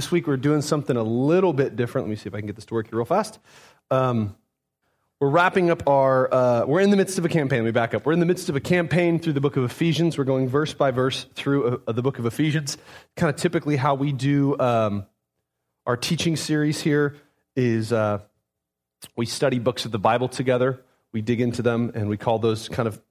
this week we're doing something a little bit different. Let me see if I can get this to work here real fast. Um, we're wrapping up our, uh, we're in the midst of a campaign. Let me back up. We're in the midst of a campaign through the book of Ephesians. We're going verse by verse through uh, the book of Ephesians. Kind of typically how we do um, our teaching series here is uh, we study books of the Bible together. We dig into them and we call those kind of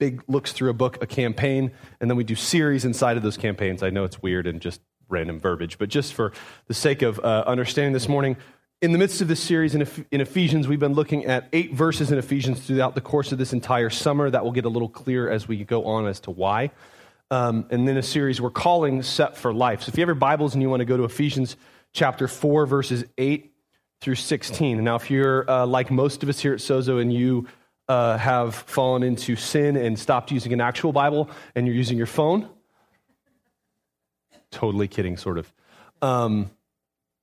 big looks through a book a campaign. And then we do series inside of those campaigns. I know it's weird and just random verbiage, but just for the sake of uh, understanding this morning, in the midst of this series in, in Ephesians, we've been looking at eight verses in Ephesians throughout the course of this entire summer. That will get a little clearer as we go on as to why. Um, and then a series we're calling Set for Life. So if you have your Bibles and you want to go to Ephesians chapter 4, verses 8 through 16. now, if you're uh, like most of us here at Sozo and you uh, have fallen into sin and stopped using an actual Bible and you're using your phone, totally kidding, sort of. Um,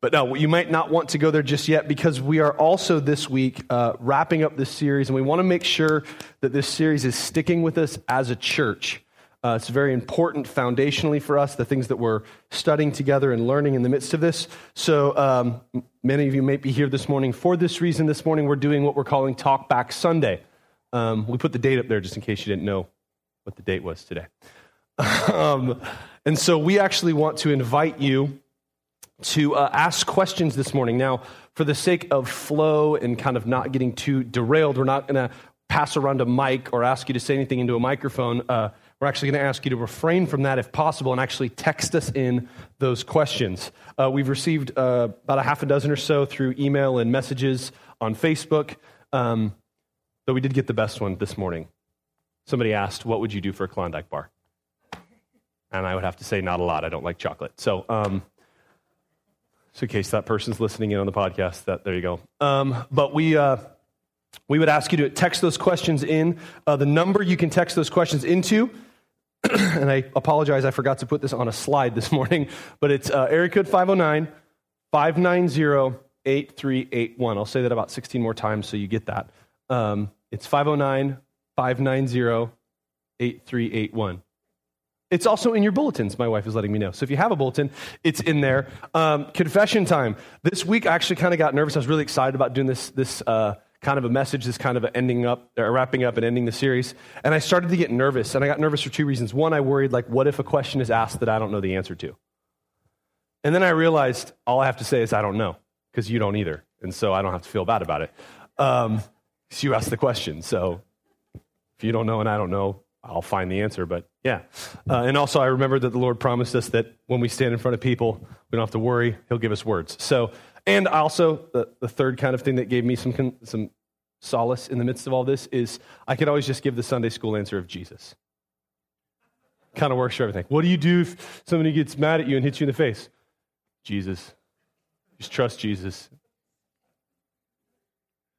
but no, you might not want to go there just yet because we are also this week uh, wrapping up this series, and we want to make sure that this series is sticking with us as a church. Uh, it's very important foundationally for us, the things that we're studying together and learning in the midst of this. So, um, many of you may be here this morning for this reason. This morning, we're doing what we're calling Talk Back Sunday. Um, we put the date up there just in case you didn't know what the date was today. um, and so, we actually want to invite you to uh, ask questions this morning. Now, for the sake of flow and kind of not getting too derailed, we're not going to pass around a mic or ask you to say anything into a microphone. Uh, we're actually going to ask you to refrain from that if possible and actually text us in those questions. Uh, we've received uh, about a half a dozen or so through email and messages on Facebook, um, though we did get the best one this morning. Somebody asked, What would you do for a Klondike bar? And I would have to say, Not a lot. I don't like chocolate. So, um, so in case that person's listening in on the podcast, that there you go. Um, but we uh, we would ask you to text those questions in. Uh, the number you can text those questions into, and I apologize, I forgot to put this on a slide this morning, but it's uh, area code 509 590 8381. I'll say that about 16 more times so you get that. Um, it's 509 590 8381. It's also in your bulletins, my wife is letting me know. So if you have a bulletin, it's in there. Um, confession time. This week, I actually kind of got nervous. I was really excited about doing this, this uh, kind of a message, this kind of ending up, or wrapping up and ending the series. And I started to get nervous. And I got nervous for two reasons. One, I worried, like, what if a question is asked that I don't know the answer to? And then I realized all I have to say is, I don't know, because you don't either. And so I don't have to feel bad about it. Um, so you asked the question. So if you don't know and I don't know, I'll find the answer. But yeah. Uh, and also, I remember that the Lord promised us that when we stand in front of people, we don't have to worry. He'll give us words. So, and also, the, the third kind of thing that gave me some, some solace in the midst of all this is I could always just give the Sunday school answer of Jesus. Kind of works for everything. What do you do if somebody gets mad at you and hits you in the face? Jesus. Just trust Jesus.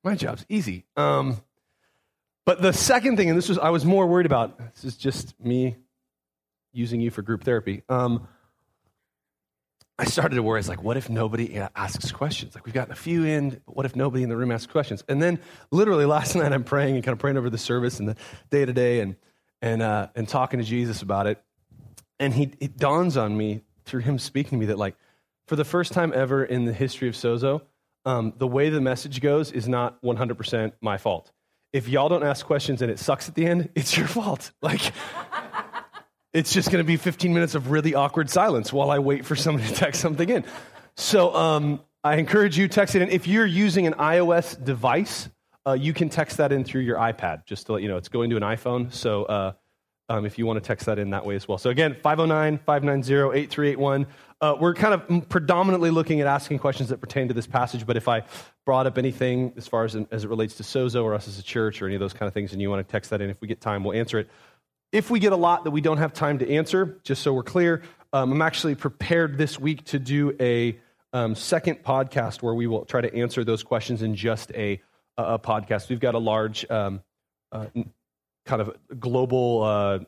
My job's easy. Um, but the second thing, and this was I was more worried about, this is just me using you for group therapy. Um, I started to worry. It's like, what if nobody asks questions? Like, we've gotten a few in, but what if nobody in the room asks questions? And then, literally, last night, I'm praying and kind of praying over the service and the day to day and, and, uh, and talking to Jesus about it. And he, it dawns on me through him speaking to me that, like, for the first time ever in the history of Sozo, um, the way the message goes is not 100% my fault if y'all don't ask questions and it sucks at the end, it's your fault. Like, it's just going to be 15 minutes of really awkward silence while I wait for somebody to text something in. So um, I encourage you text it in. If you're using an iOS device, uh, you can text that in through your iPad. Just to let you know, it's going to an iPhone. So uh, um, if you want to text that in that way as well. So again, 509 590 8381. Uh, we're kind of predominantly looking at asking questions that pertain to this passage, but if I brought up anything as far as, as it relates to Sozo or us as a church or any of those kind of things, and you want to text that in, if we get time, we'll answer it. If we get a lot that we don't have time to answer, just so we're clear, um, I'm actually prepared this week to do a um, second podcast where we will try to answer those questions in just a, a podcast. We've got a large um, uh, kind of global uh,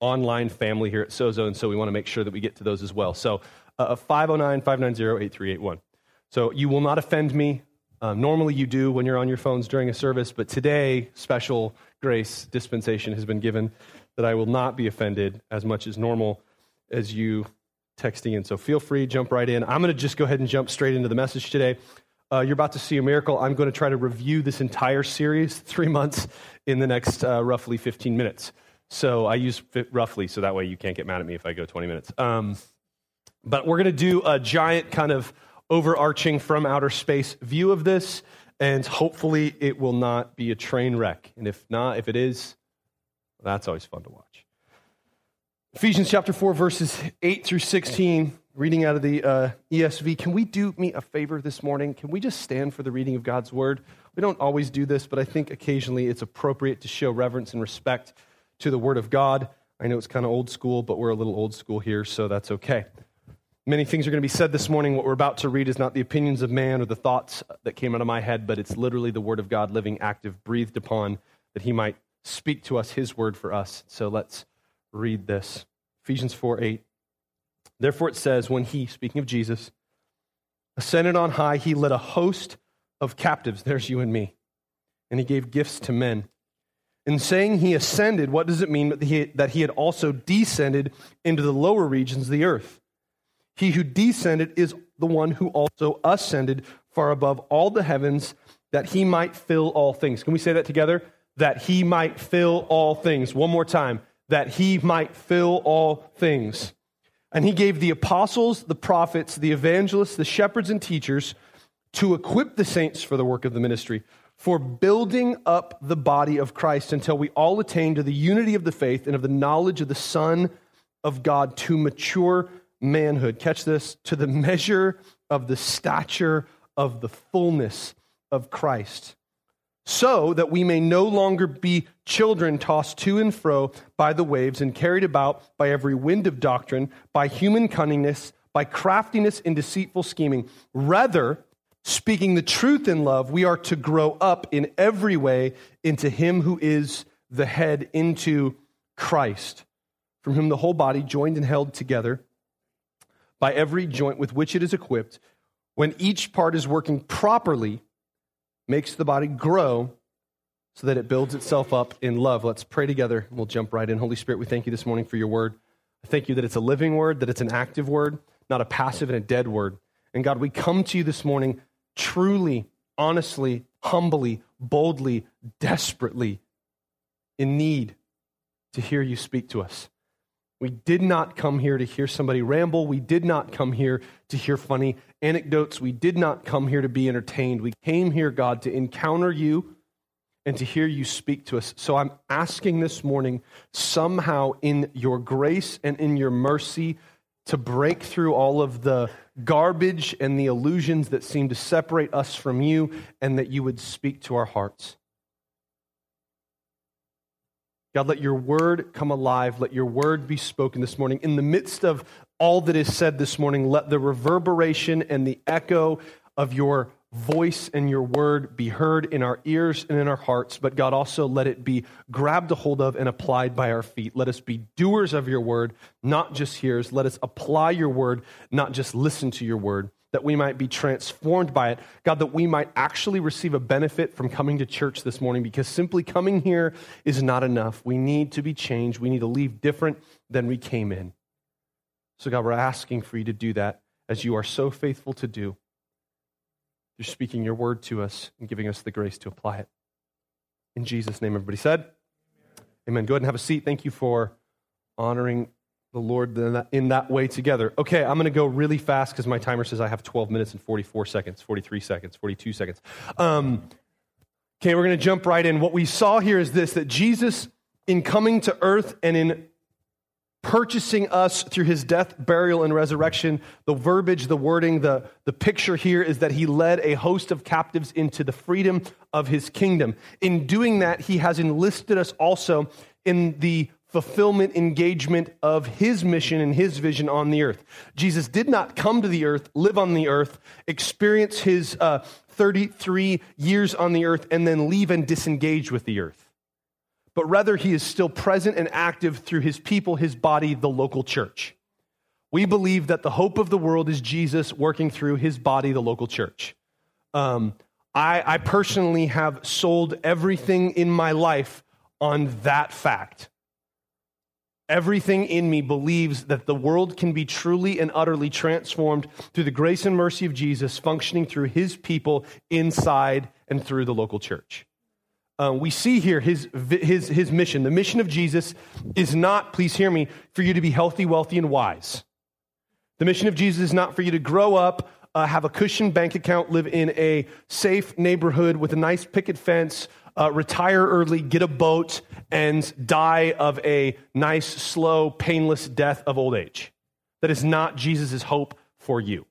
online family here at Sozo, and so we want to make sure that we get to those as well. So 509 590 8381. So you will not offend me. Um, normally you do when you're on your phones during a service, but today, special grace dispensation has been given that I will not be offended as much as normal as you texting in. So feel free, jump right in. I'm going to just go ahead and jump straight into the message today. Uh, you're about to see a miracle. I'm going to try to review this entire series, three months, in the next uh, roughly 15 minutes. So I use roughly, so that way you can't get mad at me if I go 20 minutes. Um, but we're going to do a giant kind of overarching from outer space view of this, and hopefully it will not be a train wreck. And if not, if it is, that's always fun to watch. Ephesians chapter 4, verses 8 through 16, reading out of the uh, ESV. Can we do me a favor this morning? Can we just stand for the reading of God's word? We don't always do this, but I think occasionally it's appropriate to show reverence and respect to the word of God. I know it's kind of old school, but we're a little old school here, so that's okay. Many things are going to be said this morning. What we're about to read is not the opinions of man or the thoughts that came out of my head, but it's literally the word of God, living, active, breathed upon, that he might speak to us his word for us. So let's read this. Ephesians 4 8. Therefore it says, when he, speaking of Jesus, ascended on high, he led a host of captives. There's you and me. And he gave gifts to men. In saying he ascended, what does it mean that he, that he had also descended into the lower regions of the earth? He who descended is the one who also ascended far above all the heavens that he might fill all things. Can we say that together? That he might fill all things. One more time that he might fill all things. And he gave the apostles, the prophets, the evangelists, the shepherds, and teachers to equip the saints for the work of the ministry, for building up the body of Christ until we all attain to the unity of the faith and of the knowledge of the Son of God to mature manhood. Catch this to the measure of the stature of the fullness of Christ so that we may no longer be children tossed to and fro by the waves and carried about by every wind of doctrine, by human cunningness, by craftiness and deceitful scheming. Rather, speaking the truth in love, we are to grow up in every way into Him who is the head, into Christ, from whom the whole body, joined and held together by every joint with which it is equipped, when each part is working properly, makes the body grow so that it builds itself up in love. Let's pray together. We'll jump right in. Holy Spirit, we thank you this morning for your word. I thank you that it's a living word, that it's an active word, not a passive and a dead word. And God, we come to you this morning truly, honestly, humbly, boldly, desperately in need to hear you speak to us. We did not come here to hear somebody ramble. We did not come here to hear funny anecdotes. We did not come here to be entertained. We came here, God, to encounter you and to hear you speak to us. So I'm asking this morning, somehow in your grace and in your mercy, to break through all of the garbage and the illusions that seem to separate us from you, and that you would speak to our hearts. God, let your word come alive. Let your word be spoken this morning. In the midst of all that is said this morning, let the reverberation and the echo of your voice and your word be heard in our ears and in our hearts. But God, also let it be grabbed a hold of and applied by our feet. Let us be doers of your word, not just hearers. Let us apply your word, not just listen to your word that we might be transformed by it. God, that we might actually receive a benefit from coming to church this morning because simply coming here is not enough. We need to be changed. We need to leave different than we came in. So, God, we're asking for you to do that as you are so faithful to do. You're speaking your word to us and giving us the grace to apply it. In Jesus' name, everybody said, Amen. Amen. Go ahead and have a seat. Thank you for honoring the Lord in that way together. Okay, I'm going to go really fast because my timer says I have 12 minutes and 44 seconds, 43 seconds, 42 seconds. Um, okay, we're going to jump right in. What we saw here is this that Jesus, in coming to earth and in purchasing us through his death, burial, and resurrection, the verbiage, the wording, the, the picture here is that he led a host of captives into the freedom of his kingdom. In doing that, he has enlisted us also in the fulfillment, engagement of his mission and his vision on the earth. Jesus did not come to the earth, live on the earth, experience his uh, 33 years on the earth, and then leave and disengage with the earth. But rather, he is still present and active through his people, his body, the local church. We believe that the hope of the world is Jesus working through his body, the local church. Um, I, I personally have sold everything in my life on that fact Everything in me believes that the world can be truly and utterly transformed through the grace and mercy of Jesus functioning through his people inside and through the local church. Uh, we see here his, his, his mission. The mission of Jesus is not, please hear me, for you to be healthy, wealthy, and wise. The mission of Jesus is not for you to grow up, uh, have a cushion bank account, live in a safe neighborhood with a nice picket fence, uh, retire early, get a boat, and die of a nice, slow, painless death of old age. That is not Jesus' hope for you.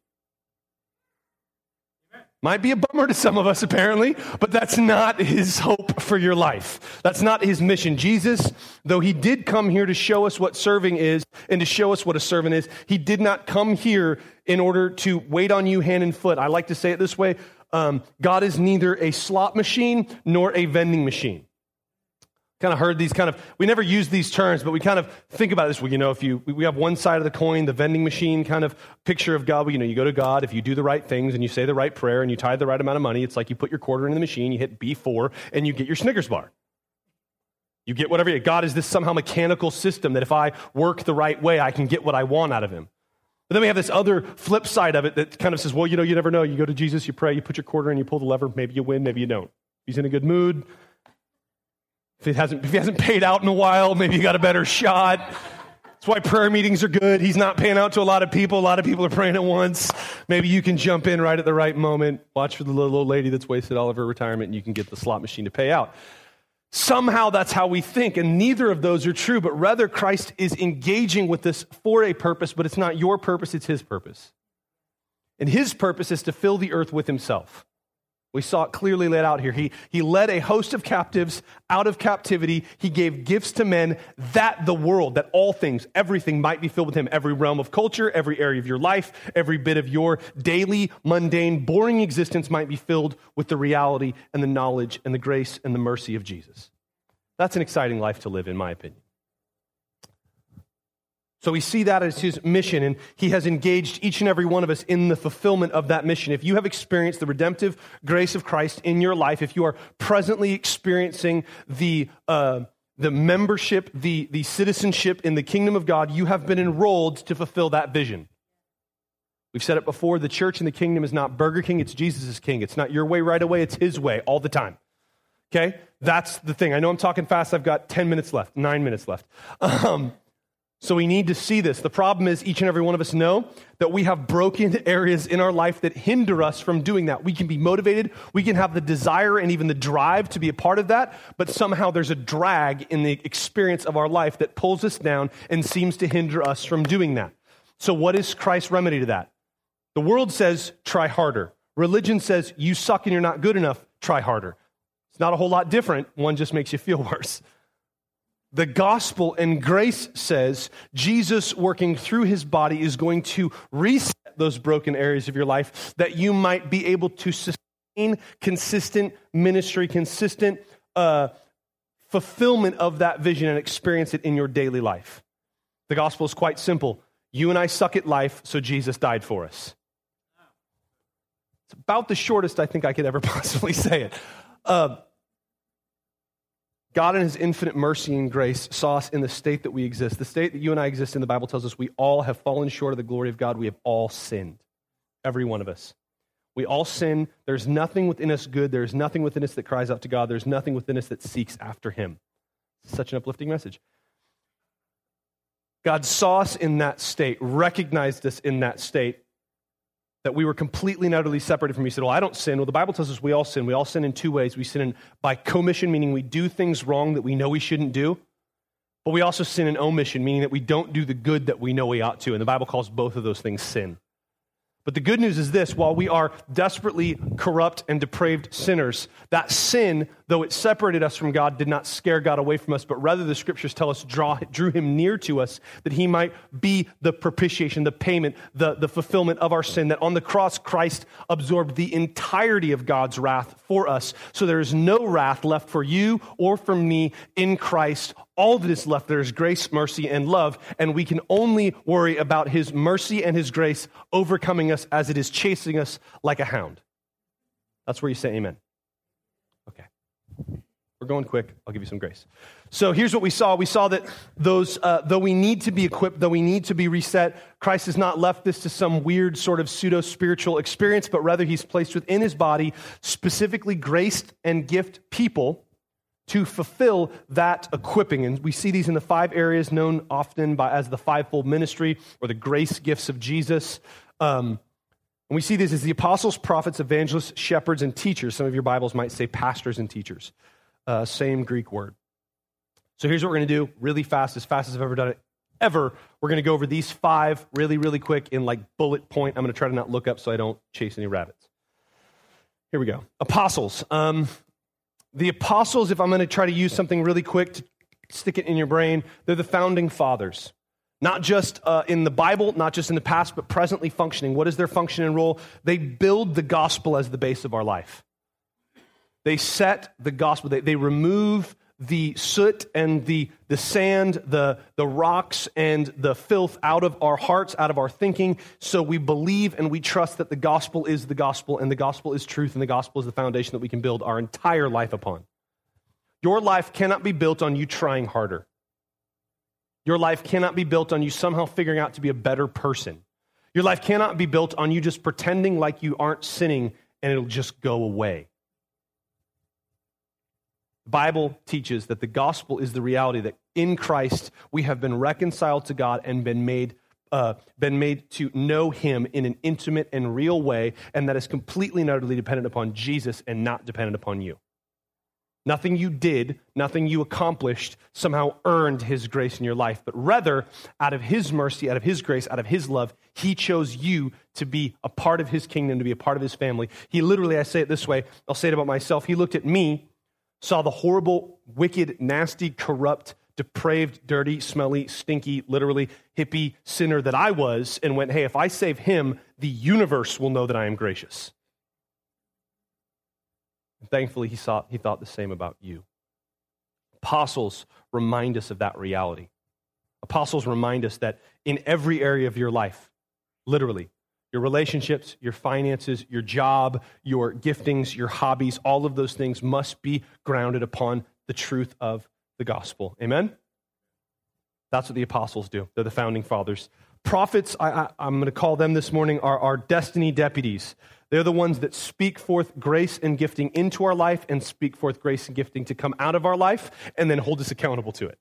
Might be a bummer to some of us, apparently, but that's not his hope for your life. That's not his mission. Jesus, though he did come here to show us what serving is and to show us what a servant is, he did not come here in order to wait on you hand and foot. I like to say it this way um, God is neither a slot machine nor a vending machine. Kind of heard these kind of, we never use these terms, but we kind of think about this. Well, you know, if you, we have one side of the coin, the vending machine kind of picture of God. Well, you know, you go to God, if you do the right things and you say the right prayer and you tithe the right amount of money, it's like you put your quarter in the machine, you hit B4, and you get your Snickers bar. You get whatever. You God is this somehow mechanical system that if I work the right way, I can get what I want out of Him. But then we have this other flip side of it that kind of says, well, you know, you never know. You go to Jesus, you pray, you put your quarter in, you pull the lever. Maybe you win, maybe you don't. He's in a good mood. If he hasn't, if he hasn't paid out in a while, maybe you got a better shot. That's why prayer meetings are good. He's not paying out to a lot of people. A lot of people are praying at once. Maybe you can jump in right at the right moment. Watch for the little old lady that's wasted all of her retirement, and you can get the slot machine to pay out. Somehow that's how we think, and neither of those are true, but rather Christ is engaging with this for a purpose, but it's not your purpose, it's his purpose. And his purpose is to fill the earth with himself. We saw it clearly laid out here. He, he led a host of captives out of captivity. He gave gifts to men that the world, that all things, everything might be filled with him. Every realm of culture, every area of your life, every bit of your daily, mundane, boring existence might be filled with the reality and the knowledge and the grace and the mercy of Jesus. That's an exciting life to live, in my opinion. So we see that as his mission, and he has engaged each and every one of us in the fulfillment of that mission. If you have experienced the redemptive grace of Christ in your life, if you are presently experiencing the, uh, the membership, the, the citizenship in the kingdom of God, you have been enrolled to fulfill that vision. We've said it before the church and the kingdom is not Burger King, it's Jesus' king. It's not your way right away, it's his way all the time. Okay? That's the thing. I know I'm talking fast. I've got 10 minutes left, nine minutes left. Um, so we need to see this. The problem is, each and every one of us know that we have broken areas in our life that hinder us from doing that. We can be motivated, we can have the desire and even the drive to be a part of that, but somehow there's a drag in the experience of our life that pulls us down and seems to hinder us from doing that. So, what is Christ's remedy to that? The world says, try harder. Religion says, you suck and you're not good enough, try harder. It's not a whole lot different. One just makes you feel worse. The gospel and grace says Jesus working through his body is going to reset those broken areas of your life that you might be able to sustain consistent ministry, consistent uh, fulfillment of that vision and experience it in your daily life. The gospel is quite simple. You and I suck at life, so Jesus died for us. It's about the shortest I think I could ever possibly say it. Uh, God, in his infinite mercy and grace, saw us in the state that we exist. The state that you and I exist in, the Bible tells us we all have fallen short of the glory of God. We have all sinned, every one of us. We all sin. There's nothing within us good. There's nothing within us that cries out to God. There's nothing within us that seeks after him. Such an uplifting message. God saw us in that state, recognized us in that state, that we were completely and utterly separated from. He said, Well, I don't sin. Well, the Bible tells us we all sin. We all sin in two ways. We sin in, by commission, meaning we do things wrong that we know we shouldn't do. But we also sin in omission, meaning that we don't do the good that we know we ought to. And the Bible calls both of those things sin. But the good news is this while we are desperately corrupt and depraved sinners, that sin, though it separated us from God, did not scare God away from us, but rather the scriptures tell us draw, drew him near to us that he might be the propitiation, the payment, the, the fulfillment of our sin. That on the cross, Christ absorbed the entirety of God's wrath for us. So there is no wrath left for you or for me in Christ all that is left there is grace, mercy, and love, and we can only worry about his mercy and his grace overcoming us as it is chasing us like a hound. That's where you say amen. We're going quick. I'll give you some grace. So here's what we saw. We saw that those, uh, though we need to be equipped, though we need to be reset, Christ has not left this to some weird sort of pseudo spiritual experience, but rather he's placed within his body specifically graced and gift people to fulfill that equipping. And we see these in the five areas known often by, as the fivefold ministry or the grace gifts of Jesus. Um, and we see this as the apostles, prophets, evangelists, shepherds, and teachers. Some of your Bibles might say pastors and teachers. Uh, same Greek word. So here's what we're going to do really fast, as fast as I've ever done it ever. We're going to go over these five really, really quick in like bullet point. I'm going to try to not look up so I don't chase any rabbits. Here we go. Apostles. Um, the apostles, if I'm going to try to use something really quick to stick it in your brain, they're the founding fathers. Not just uh, in the Bible, not just in the past, but presently functioning. What is their function and role? They build the gospel as the base of our life. They set the gospel, they, they remove the soot and the, the sand, the, the rocks and the filth out of our hearts, out of our thinking, so we believe and we trust that the gospel is the gospel and the gospel is truth and the gospel is the foundation that we can build our entire life upon. Your life cannot be built on you trying harder. Your life cannot be built on you somehow figuring out to be a better person. Your life cannot be built on you just pretending like you aren't sinning and it'll just go away. Bible teaches that the gospel is the reality that in Christ we have been reconciled to God and been made uh, been made to know him in an intimate and real way, and that is completely and utterly dependent upon Jesus and not dependent upon you. Nothing you did, nothing you accomplished somehow earned his grace in your life, but rather, out of his mercy, out of his grace, out of his love, he chose you to be a part of his kingdom, to be a part of his family. He literally, I say it this way, I'll say it about myself. He looked at me saw the horrible, wicked, nasty, corrupt, depraved, dirty, smelly, stinky, literally hippie sinner that I was, and went, hey, if I save him, the universe will know that I am gracious. And thankfully, he, saw, he thought the same about you. Apostles remind us of that reality. Apostles remind us that in every area of your life, literally, your relationships, your finances, your job, your giftings, your hobbies, all of those things must be grounded upon the truth of the gospel. Amen? That's what the apostles do. They're the founding fathers. Prophets, I, am going to call them this morning, are our destiny deputies. They're the ones that speak forth grace and gifting into our life and speak forth grace and gifting to come out of our life and then hold us accountable to it.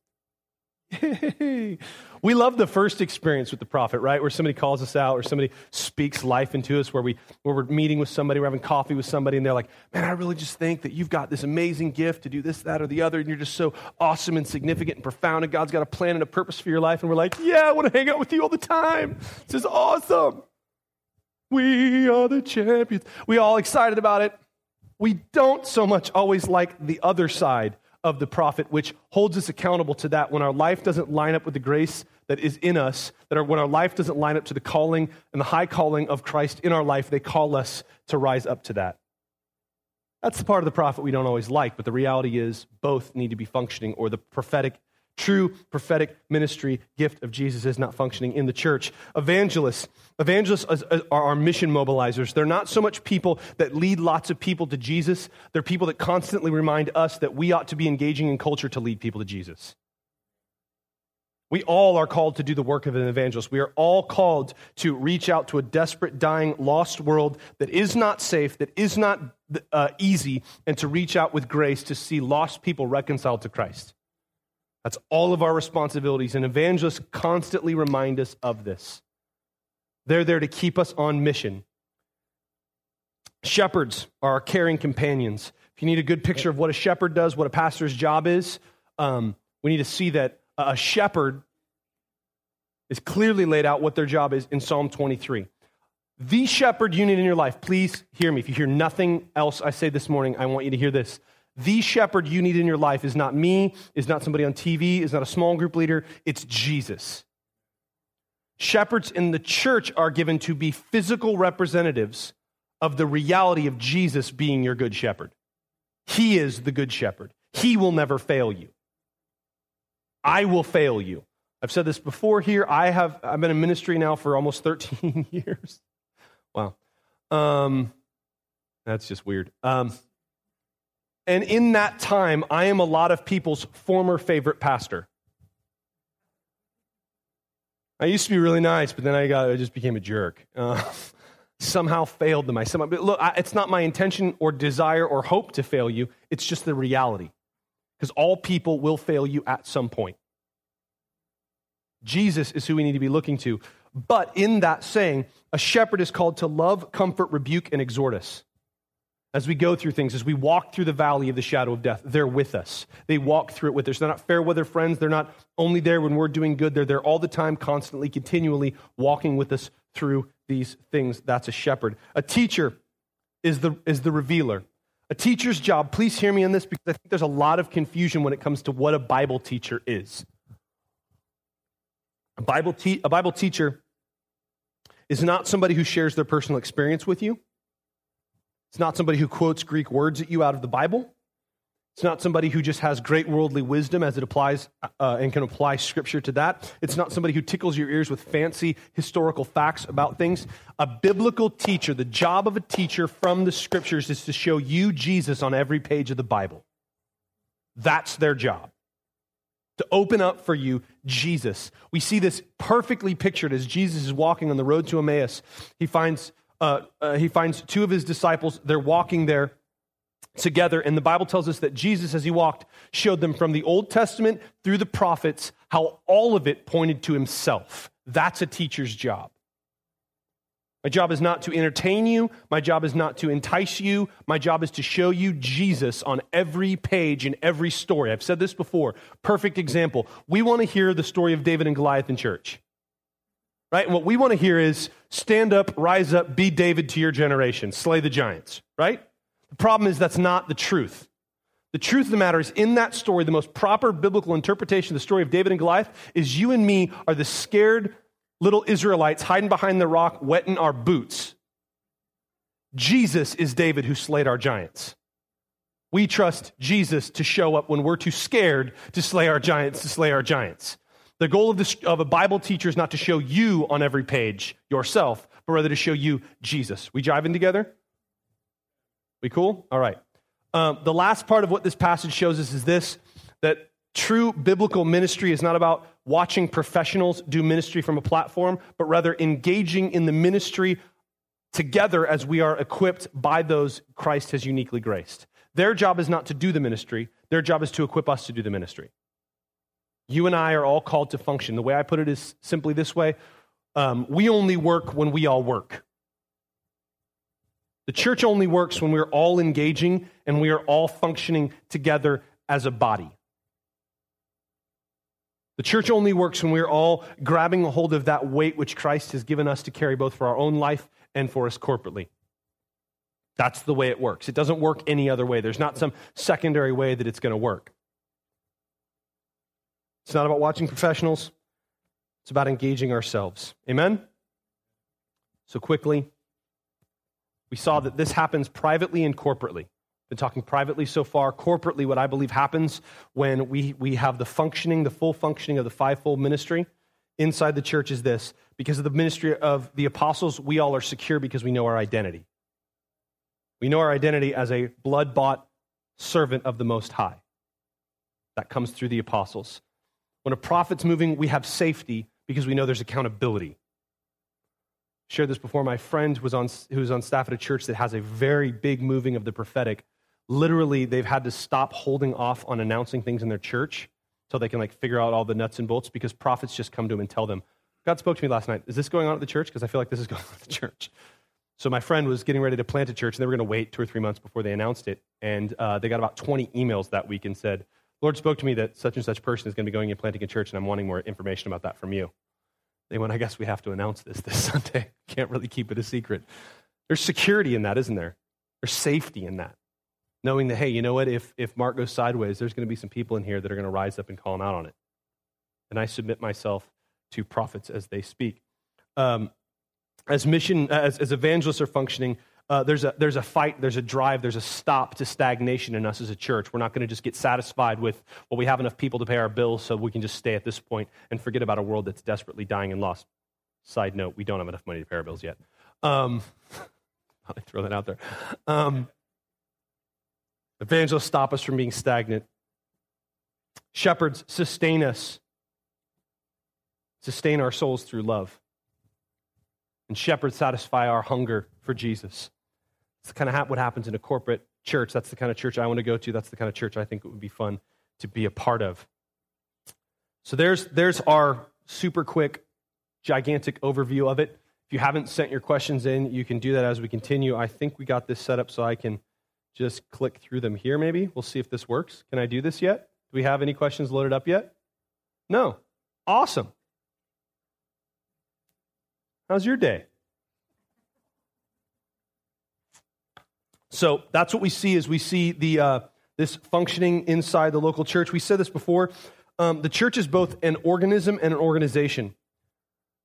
We love the first experience with the prophet, right? Where somebody calls us out or somebody speaks life into us, where, we, where we're meeting with somebody, we're having coffee with somebody, and they're like, man, I really just think that you've got this amazing gift to do this, that, or the other, and you're just so awesome and significant and profound, and God's got a plan and a purpose for your life. And we're like, yeah, I want to hang out with you all the time. This is awesome. We are the champions. We all excited about it. We don't so much always like the other side of the prophet, which holds us accountable to that when our life doesn't line up with the grace that is in us, that are, when our life doesn't line up to the calling and the high calling of Christ in our life, they call us to rise up to that. That's the part of the prophet we don't always like, but the reality is both need to be functioning, or the prophetic True prophetic ministry gift of Jesus is not functioning in the church. Evangelists, evangelists are our mission mobilizers. They're not so much people that lead lots of people to Jesus. They're people that constantly remind us that we ought to be engaging in culture to lead people to Jesus. We all are called to do the work of an evangelist. We are all called to reach out to a desperate, dying, lost world that is not safe, that is not uh, easy, and to reach out with grace to see lost people reconciled to Christ. That's all of our responsibilities, and evangelists constantly remind us of this. They're there to keep us on mission. Shepherds are our caring companions. If you need a good picture of what a shepherd does, what a pastor's job is, um, we need to see that a shepherd is clearly laid out what their job is in Psalm 23. The shepherd unit in your life, please hear me. If you hear nothing else I say this morning, I want you to hear this. The shepherd you need in your life is not me, is not somebody on TV, is not a small group leader, it's Jesus. Shepherds in the church are given to be physical representatives of the reality of Jesus being your good shepherd. He is the good shepherd. He will never fail you. I will fail you. I've said this before here. I have I've been in ministry now for almost 13 years. Wow. Um, that's just weird. Um, And in that time, I am a lot of people's former favorite pastor. I used to be really nice, but then I got I just became a jerk. Uh, somehow failed them. I somehow, look, I, it's not my intention or desire or hope to fail you. It's just the reality, because all people will fail you at some point. Jesus is who we need to be looking to. But in that saying, a shepherd is called to love, comfort, rebuke, and exhort us as we go through things, as we walk through the valley of the shadow of death, they're with us. They walk through it with us. They're not fair weather friends. They're not only there when we're doing good. They're there all the time, constantly, continually walking with us through these things. That's a shepherd. A teacher is the, is the revealer. A teacher's job, please hear me on this because I think there's a lot of confusion when it comes to what a Bible teacher is. A Bible, te- a Bible teacher is not somebody who shares their personal experience with you. It's not somebody who quotes Greek words at you out of the Bible. It's not somebody who just has great worldly wisdom as it applies uh, and can apply scripture to that. It's not somebody who tickles your ears with fancy historical facts about things. A biblical teacher, the job of a teacher from the scriptures is to show you Jesus on every page of the Bible. That's their job. To open up for you Jesus. We see this perfectly pictured as Jesus is walking on the road to Emmaus. He finds uh, uh, he finds two of his disciples. They're walking there together. And the Bible tells us that Jesus, as he walked, showed them from the Old Testament through the prophets how all of it pointed to himself. That's a teacher's job. My job is not to entertain you. My job is not to entice you. My job is to show you Jesus on every page in every story. I've said this before. Perfect example. We want to hear the story of David and Goliath in church right? And what we want to hear is stand up, rise up, be David to your generation, slay the giants, right? The problem is that's not the truth. The truth of the matter is, in that story, the most proper biblical interpretation of the story of David and Goliath is you and me are the scared little Israelites hiding behind the rock, wetting our boots. Jesus is David who slayed our giants. We trust Jesus to show up when we're too scared to slay our giants, to slay our giants. The goal of, this, of a Bible teacher is not to show you on every page yourself, but rather to show you Jesus. We jiving together? We cool? All right. Um, the last part of what this passage shows us is this that true biblical ministry is not about watching professionals do ministry from a platform, but rather engaging in the ministry together as we are equipped by those Christ has uniquely graced. Their job is not to do the ministry, their job is to equip us to do the ministry. You and I are all called to function. The way I put it is simply this way um, we only work when we all work. The church only works when we're all engaging and we are all functioning together as a body. The church only works when we're all grabbing a hold of that weight which Christ has given us to carry both for our own life and for us corporately. That's the way it works. It doesn't work any other way. There's not some secondary way that it's going to work. It's not about watching professionals, it's about engaging ourselves. Amen? So, quickly, we saw that this happens privately and corporately. Been talking privately so far. Corporately, what I believe happens when we, we have the functioning, the full functioning of the fivefold ministry inside the church is this because of the ministry of the apostles, we all are secure because we know our identity. We know our identity as a blood bought servant of the Most High. That comes through the apostles. When a prophet's moving, we have safety because we know there's accountability. Shared this before. My friend was on, who was on staff at a church that has a very big moving of the prophetic. Literally, they've had to stop holding off on announcing things in their church so they can like figure out all the nuts and bolts because prophets just come to them and tell them, God spoke to me last night. Is this going on at the church? Because I feel like this is going on at the church. So my friend was getting ready to plant a church, and they were going to wait two or three months before they announced it. And uh, they got about 20 emails that week and said, Lord spoke to me that such and such person is going to be going and planting a church, and I'm wanting more information about that from you. They went, I guess we have to announce this this Sunday. Can't really keep it a secret. There's security in that, isn't there? There's safety in that. Knowing that, hey, you know what? If, if Mark goes sideways, there's going to be some people in here that are going to rise up and call him out on it. And I submit myself to prophets as they speak. Um, as mission, as, as evangelists are functioning, uh, there's, a, there's a fight, there's a drive, there's a stop to stagnation in us as a church. We're not going to just get satisfied with, well, we have enough people to pay our bills, so we can just stay at this point and forget about a world that's desperately dying and lost. Side note, we don't have enough money to pay our bills yet. Um, I'll throw that out there. Um, Evangelists stop us from being stagnant. Shepherds sustain us, sustain our souls through love. And shepherds satisfy our hunger for Jesus. It's kind of what happens in a corporate church. That's the kind of church I want to go to. That's the kind of church I think it would be fun to be a part of. So there's, there's our super quick, gigantic overview of it. If you haven't sent your questions in, you can do that as we continue. I think we got this set up so I can just click through them here, maybe. We'll see if this works. Can I do this yet? Do we have any questions loaded up yet? No. Awesome. How's your day? So that's what we see as we see the, uh, this functioning inside the local church. We said this before. Um, the church is both an organism and an organization.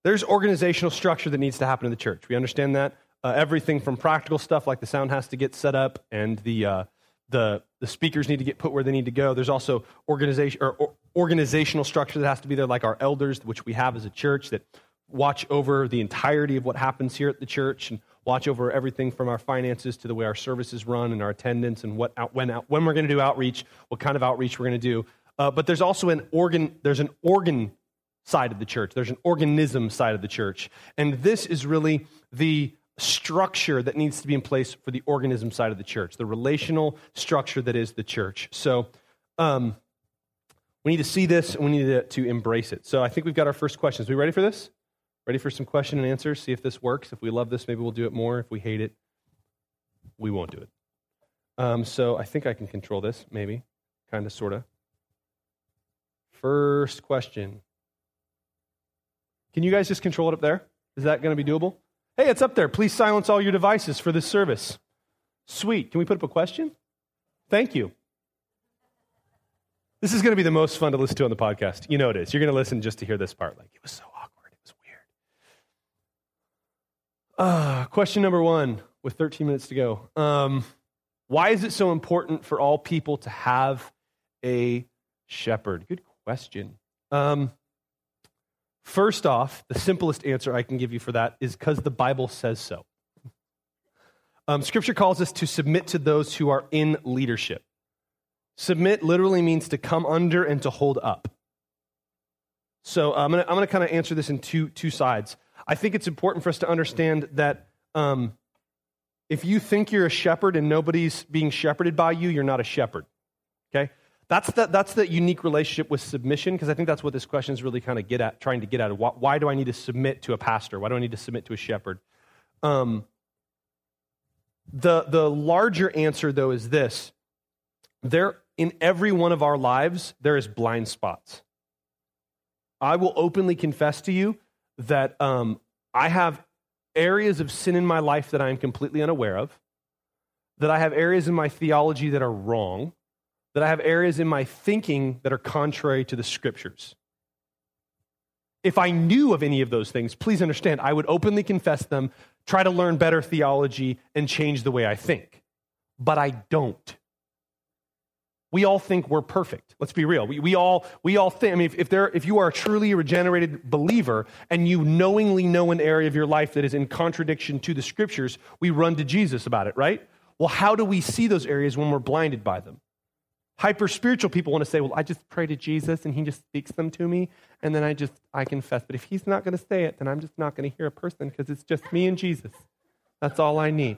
There's organizational structure that needs to happen in the church. We understand that. Uh, everything from practical stuff like the sound has to get set up and the, uh, the, the speakers need to get put where they need to go. There's also organization, or, or organizational structure that has to be there, like our elders, which we have as a church, that watch over the entirety of what happens here at the church and watch over everything from our finances to the way our services run and our attendance and what out, when, out, when we're going to do outreach, what kind of outreach we're going to do. Uh, but there's also an organ, there's an organ side of the church. There's an organism side of the church. And this is really the structure that needs to be in place for the organism side of the church, the relational structure that is the church. So um, we need to see this and we need to, to embrace it. So I think we've got our first questions. Are we ready for this? Ready for some question and answers? See if this works. If we love this, maybe we'll do it more. If we hate it, we won't do it. Um, so I think I can control this, maybe, kind of, sort of. First question can you guys just control it up there? Is that going to be doable? Hey, it's up there. Please silence all your devices for this service. Sweet. Can we put up a question? Thank you. This is going to be the most fun to listen to on the podcast. You know it is. You're going to listen just to hear this part. Like, it was so awkward. It was weird. Uh, question number one, with 13 minutes to go. Um, why is it so important for all people to have a shepherd? Good question. Um, First off, the simplest answer I can give you for that is because the Bible says so. Um, scripture calls us to submit to those who are in leadership. Submit literally means to come under and to hold up. So I'm going to I'm gonna kind of answer this in two, two sides. I think it's important for us to understand that um, if you think you're a shepherd and nobody's being shepherded by you, you're not a shepherd. Okay? That's the, that's the unique relationship with submission, because I think that's what this question is really kind of get at, trying to get at. Why, why, do I need to submit to a pastor? Why do I need to submit to a shepherd? Um, the, the larger answer, though, is this. There, in every one of our lives, there is blind spots. I will openly confess to you that um, I have areas of sin in my life that I am completely unaware of, that I have areas in my theology that are wrong, that I have areas in my thinking that are contrary to the scriptures. If I knew of any of those things, please understand, I would openly confess them, try to learn better theology, and change the way I think. But I don't. We all think we're perfect. Let's be real. We, we, all, we all think, I mean, if, if, there, if you are a truly regenerated believer and you knowingly know an area of your life that is in contradiction to the scriptures, we run to Jesus about it, right? Well, how do we see those areas when we're blinded by them? Hyper spiritual people want to say, well, I just pray to Jesus and he just speaks them to me, and then I just, I confess. But if he's not going to say it, then I'm just not going to hear a person because it's just me and Jesus. That's all I need.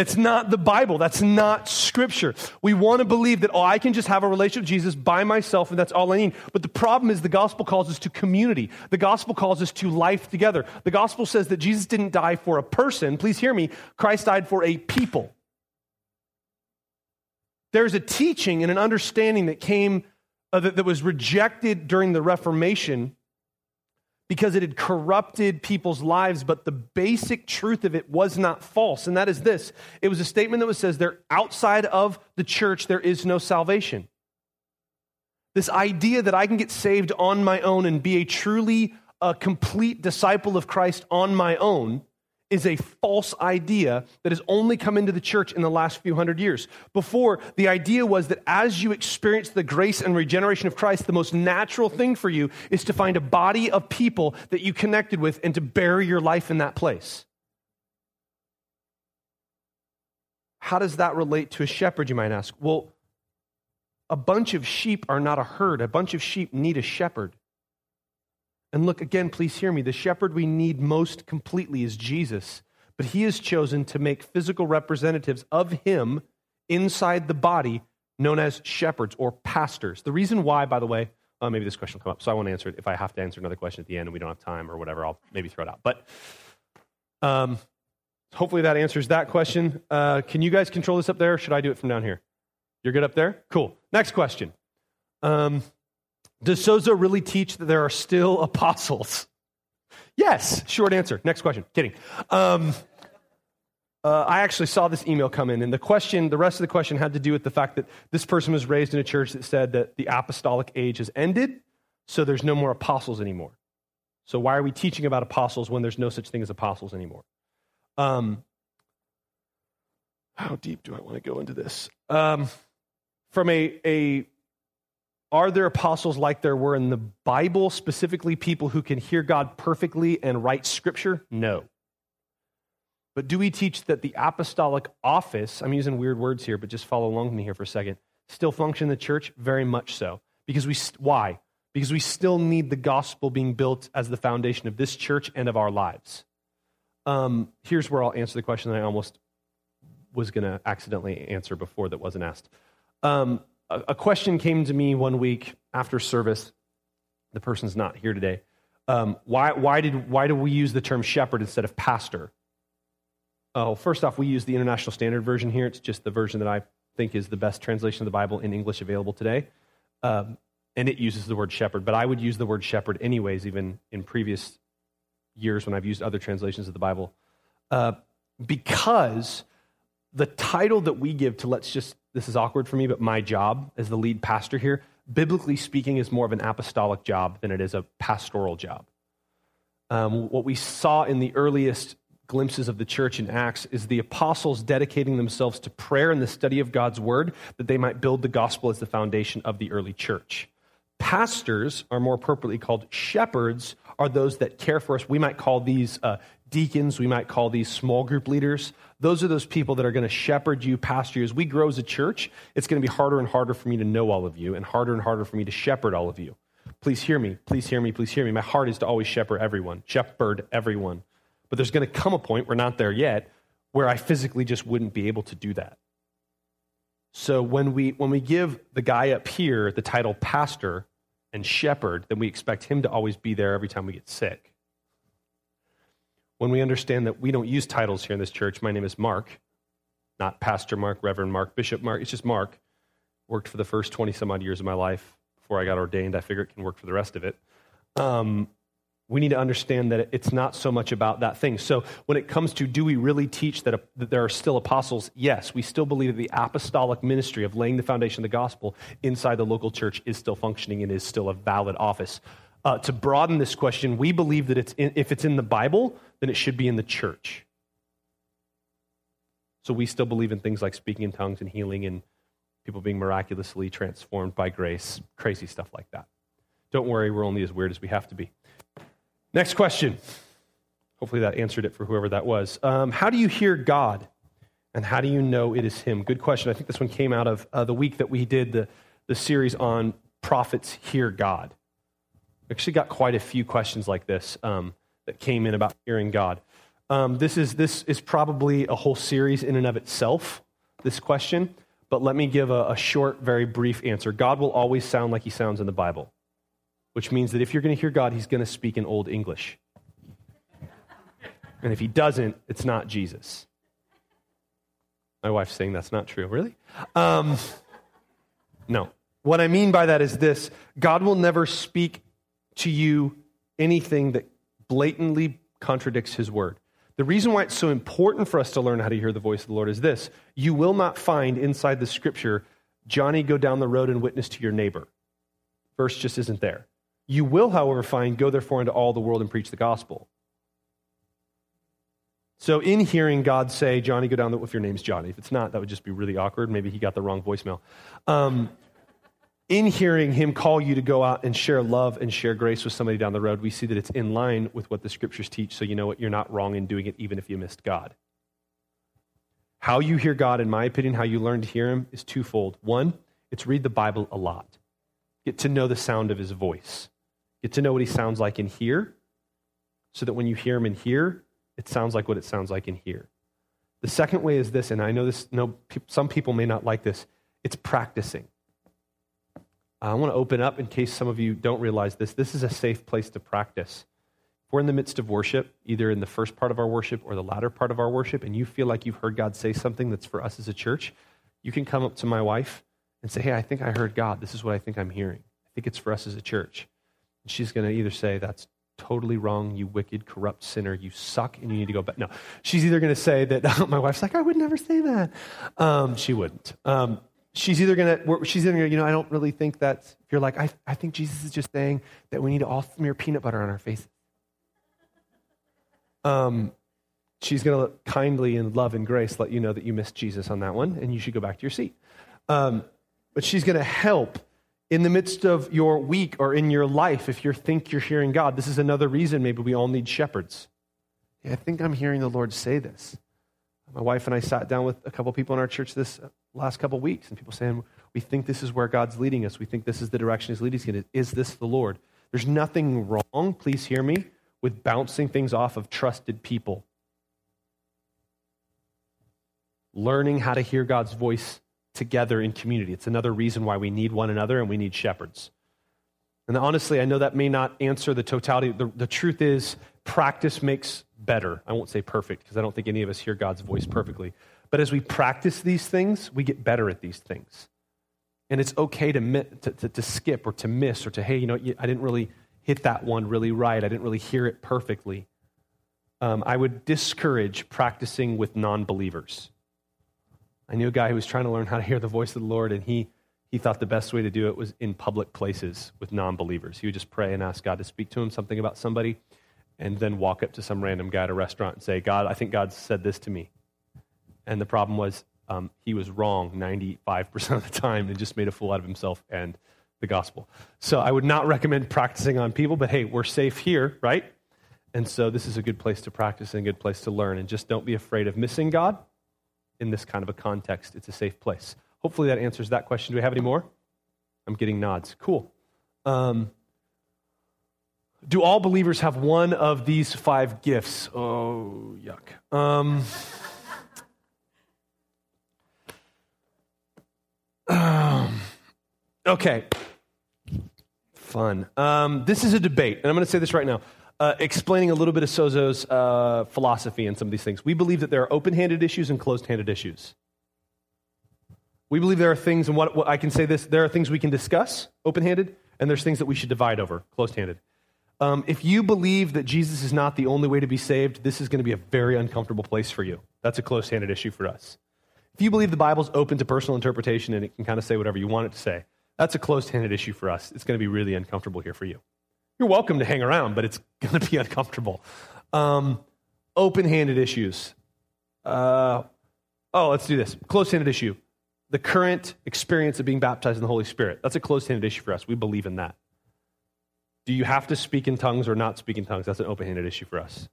It's not the Bible. That's not scripture. We want to believe that, oh, I can just have a relationship with Jesus by myself and that's all I need. But the problem is the gospel calls us to community. The gospel calls us to life together. The gospel says that Jesus didn't die for a person. Please hear me. Christ died for a people. There's a teaching and an understanding that came, uh, that, that was rejected during the Reformation because it had corrupted people's lives, but the basic truth of it was not false. And that is this it was a statement that was says there outside of the church there is no salvation. This idea that I can get saved on my own and be a truly a complete disciple of Christ on my own is a false idea that has only come into the church in the last few hundred years. Before, the idea was that as you experience the grace and regeneration of Christ, the most natural thing for you is to find a body of people that you connected with and to bury your life in that place. how does that relate to a shepherd, you might ask? Well, a bunch of sheep are not a herd. A bunch of sheep need a shepherd. And look, again, please hear me. The shepherd we need most completely is Jesus, but he has chosen to make physical representatives of him inside the body known as shepherds or pastors. The reason why, by the way, uh, maybe this question will come up, so I won't answer it. If I have to answer another question at the end and we don't have time or whatever, I'll maybe throw it out. But um, hopefully that answers that question. Uh, can you guys control this up there? should I do it from down here? You're good up there? Cool. Next question. Um, does Sozo really teach that there are still apostles? Yes. Short answer. Next question. Kidding. Um, uh, I actually saw this email come in, and the question, the rest of the question had to do with the fact that this person was raised in a church that said that the apostolic age has ended, so there's no more apostles anymore. So why are we teaching about apostles when there's no such thing as apostles anymore? Um, how deep do I want to go into this? Um, from a, a are there apostles like there were in the Bible, specifically people who can hear God perfectly and write scripture? No. But do we teach that the apostolic office, I'm using weird words here, but just follow along with me here for a second, still function in the church? Very much so. Because we, why? Because we still need the gospel being built as the foundation of this church and of our lives. Um, here's where I'll answer the question that I almost was going to accidentally answer before that wasn't asked. Um, a, question came to me one week after service. The person's not here today. Um, why, why, did, why do we use the term shepherd instead of pastor? Oh, first off, we use the International Standard Version here. It's just the version that I think is the best translation of the Bible in English available today. Um, and it uses the word shepherd, but I would use the word shepherd anyways, even in previous years when I've used other translations of the Bible. Uh, because the title that we give to, let's just, this is awkward for me, but my job as the lead pastor here, biblically speaking, is more of an apostolic job than it is a pastoral job. Um, what we saw in the earliest glimpses of the church in Acts is the apostles dedicating themselves to prayer and the study of God's word that they might build the gospel as the foundation of the early church. Pastors are more appropriately called shepherds, are those that care for us. We might call these uh, deacons, we might call these small group leaders. Those are those people that are going to shepherd you, pastor you. As we grow as a church, it's going to be harder and harder for me to know all of you and harder and harder for me to shepherd all of you. Please hear me. Please hear me. Please hear me. My heart is to always shepherd everyone, shepherd everyone. But there's going to come a point, we're not there yet, where I physically just wouldn't be able to do that. So when we, when we give the guy up here the title pastor and shepherd, then we expect him to always be there every time we get sick. When we understand that we don't use titles here in this church, my name is Mark, not Pastor Mark, Reverend Mark, Bishop Mark, it's just Mark. Worked for the first 20 some odd years of my life before I got ordained. I figure it can work for the rest of it. Um, we need to understand that it's not so much about that thing. So, when it comes to do we really teach that, a, that, there are still apostles? Yes, we still believe that the apostolic ministry of laying the foundation of the gospel inside the local church is still functioning and is still a valid office. Uh, to broaden this question, we believe that it's in, if it's in the Bible, then it should be in the church. So, we still believe in things like speaking in tongues and healing and people being miraculously transformed by grace, crazy stuff like that. Don't worry, we're only as weird as we have to be. Next question. Hopefully that answered it for whoever that was. Um, how do you hear God? And how do you know it is Him? Good question. I think this one came out of uh, the week that we did the, the series on prophets hear God. Actually got quite a few questions like this um, that came in about hearing God. Um, this, is, this is probably a whole series in and of itself, this question, but let me give a, a short, very brief answer. God will always sound like He sounds in the Bible which means that if you're going to hear God, he's going to speak in Old English. And if he doesn't, it's not Jesus. My wife's saying that's not true. Really? Um, no. What I mean by that is this God will never speak to you anything that blatantly contradicts his word. The reason why it's so important for us to learn how to hear the voice of the Lord is this you will not find inside the scripture, Johnny, go down the road and witness to your neighbor. Verse just isn't there. You will, however, find, go therefore into all the world and preach the gospel. So, in hearing God say, Johnny, go down, the, if your name's Johnny, if it's not, that would just be really awkward. Maybe he got the wrong voicemail. Um, in hearing him call you to go out and share love and share grace with somebody down the road, we see that it's in line with what the scriptures teach. So, you know what? You're not wrong in doing it, even if you missed God. How you hear God, in my opinion, how you learn to hear Him is twofold. One, it's read the Bible a lot, get to know the sound of His voice, get to know what He sounds like in here, so that when you hear Him in here, it sounds like what it sounds like in here. The second way is this, and I know this. No, some people may not like this. It's practicing. I want to open up in case some of you don't realize this. This is a safe place to practice. If we're in the midst of worship, either in the first part of our worship or the latter part of our worship, and you feel like you've heard God say something that's for us as a church, you can come up to my wife and say, Hey, I think I heard God. This is what I think I'm hearing. I think it's for us as a church. And she's going to either say, That's totally wrong, you wicked, corrupt sinner, you suck, and you need to go back. No, she's either going to say that, my wife's like, I would never say that. Um, she wouldn't. Um, she's either going to, she's either to, you know, I don't really think that, you're like, I, I think Jesus is just saying that we need to all smear peanut butter on our faces. Um, she's going to kindly and love and grace let you know that you missed Jesus on that one and you should go back to your seat. Um, but she's going to help in the midst of your week or in your life, if you think you're hearing God, this is another reason maybe we all need shepherds. Yeah, I think I'm hearing the Lord say this. My wife and I sat down with a couple people in our church this last couple weeks, and people saying, We think this is where God's leading us. We think this is the direction He's leading us. In. Is this the Lord? There's nothing wrong, please hear me, with bouncing things off of trusted people. Learning how to hear God's voice together in community. It's another reason why we need one another and we need shepherds. And honestly, I know that may not answer the totality. The, the truth is, practice makes better. I won't say perfect because I don't think any of us hear God's voice perfectly. But as we practice these things, we get better at these things. And it's okay to, to, to, to skip or to miss or to, hey, you know, I didn't really hit that one really right. I didn't really hear it perfectly. Um, I would discourage practicing with non believers. I knew a guy who was trying to learn how to hear the voice of the Lord, and he, he thought the best way to do it was in public places with non believers. He would just pray and ask God to speak to him something about somebody, and then walk up to some random guy at a restaurant and say, God, I think God said this to me. And the problem was um, he was wrong 95% of the time and just made a fool out of himself and the gospel. So I would not recommend practicing on people, but hey, we're safe here, right? And so this is a good place to practice and a good place to learn. And just don't be afraid of missing God in this kind of a context, it's a safe place. Hopefully that answers that question. Do we have any more? I'm getting nods. Cool. Um, do all believers have one of these five gifts? Oh, yuck. Um, um, okay. Fun. Um, this is a debate, and I'm going to say this right now uh, explaining a little bit of Sozo's uh, philosophy and some of these things. We believe that there are open handed issues and closed handed issues. We believe there are things, and what, what, I can say this there are things we can discuss open handed, and there's things that we should divide over closed handed. Um, if you believe that Jesus is not the only way to be saved, this is going to be a very uncomfortable place for you. That's a closed handed issue for us. If you believe the Bible's open to personal interpretation and it can kind of say whatever you want it to say, that's a closed handed issue for us. It's going to be really uncomfortable here for you. You're welcome to hang around, but it's going to be uncomfortable. Um, Open handed issues. Uh, oh, let's do this. Close handed issue. The current experience of being baptized in the Holy Spirit. That's a close handed issue for us. We believe in that. Do you have to speak in tongues or not speak in tongues? That's an open handed issue for us.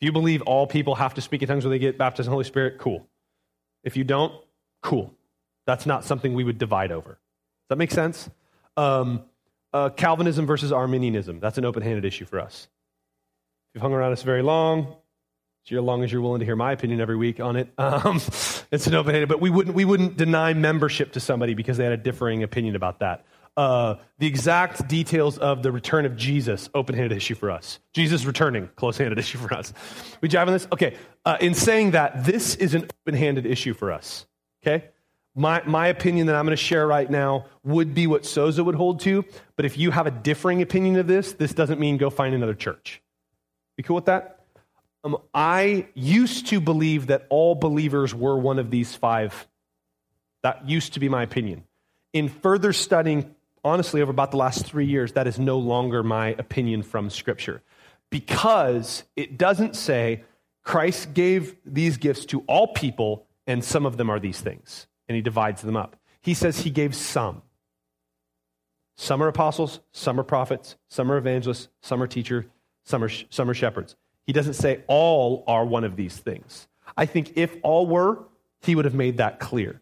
If you believe all people have to speak in tongues when they get baptized in the Holy Spirit, cool. If you don't, cool. That's not something we would divide over. Does that make sense? Um, uh, Calvinism versus Arminianism. That's an open handed issue for us. If you've hung around us very long, as long as you're willing to hear my opinion every week on it, um, it's an open handed, but we wouldn't, we wouldn't deny membership to somebody because they had a differing opinion about that. Uh, the exact details of the return of Jesus, open handed issue for us. Jesus returning, close handed issue for us. We jive on this? Okay. Uh, in saying that, this is an open handed issue for us. Okay? My, my opinion that I'm going to share right now would be what Sozo would hold to, but if you have a differing opinion of this, this doesn't mean go find another church. You cool with that? Um, I used to believe that all believers were one of these five. That used to be my opinion. In further studying, honestly, over about the last three years, that is no longer my opinion from Scripture because it doesn't say Christ gave these gifts to all people and some of them are these things and he divides them up. He says he gave some. Some are apostles, some are prophets, some are evangelists, some are teachers, some are, some are shepherds. He doesn't say all are one of these things. I think if all were, he would have made that clear.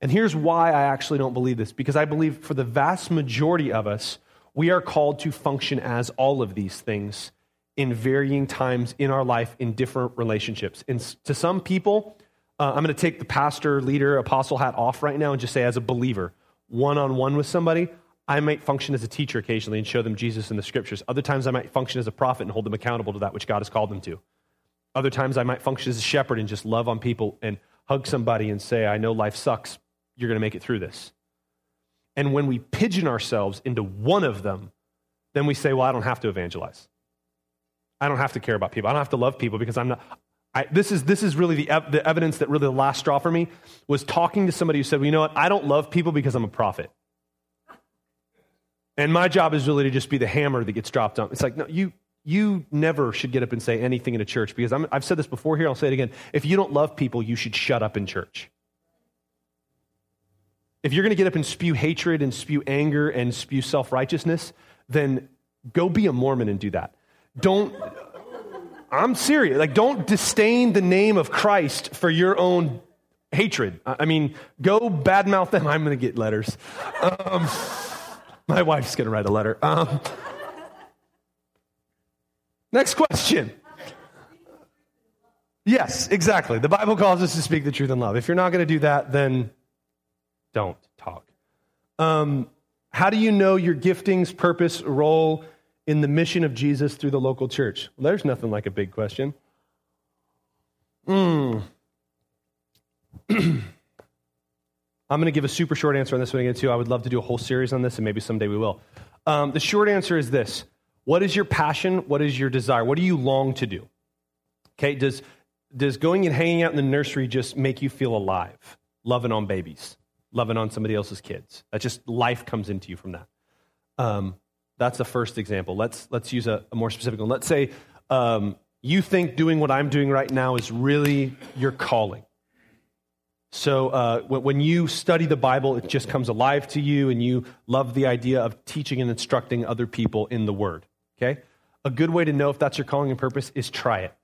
And here's why I actually don't believe this because I believe for the vast majority of us, we are called to function as all of these things in varying times in our life in different relationships. And to some people, uh, I'm going to take the pastor, leader, apostle hat off right now and just say, as a believer, one on one with somebody, I might function as a teacher occasionally and show them Jesus in the scriptures. Other times, I might function as a prophet and hold them accountable to that which God has called them to. Other times, I might function as a shepherd and just love on people and hug somebody and say, I know life sucks. You're going to make it through this. And when we pigeon ourselves into one of them, then we say, Well, I don't have to evangelize. I don't have to care about people. I don't have to love people because I'm not. I, this, is, this is really the, ev- the evidence that really the last straw for me was talking to somebody who said, Well, you know what? I don't love people because I'm a prophet. And my job is really to just be the hammer that gets dropped on. It's like, no, you, you never should get up and say anything in a church because i have said this before here, I'll say it again. If you don't love people, you should shut up in church. If you're going to get up and spew hatred and spew anger and spew self righteousness, then go be a Mormon and do that. Don't, I'm serious. Like, don't disdain the name of Christ for your own hatred. I mean, go badmouth them. I'm going to get letters. Um, my wife's going to write a letter. Um, next question. Yes, exactly. The Bible calls us to speak the truth in love. If you're not going to do that, then don't talk. Um, how do you know your giftings, purpose, role in the mission of Jesus through the local church? Well, there's nothing like a big question. Hmm. I'm going to give a super short answer on this one again, too. I would love to do a whole series on this, and maybe someday we will. Um, the short answer is this What is your passion? What is your desire? What do you long to do? Okay, does, does going and hanging out in the nursery just make you feel alive, loving on babies, loving on somebody else's kids? That just life comes into you from that. Um, that's the first example. Let's, let's use a, a more specific one. Let's say um, you think doing what I'm doing right now is really your calling. So uh, when you study the Bible, it just comes alive to you, and you love the idea of teaching and instructing other people in the Word. Okay? A good way to know if that's your calling and purpose is try it.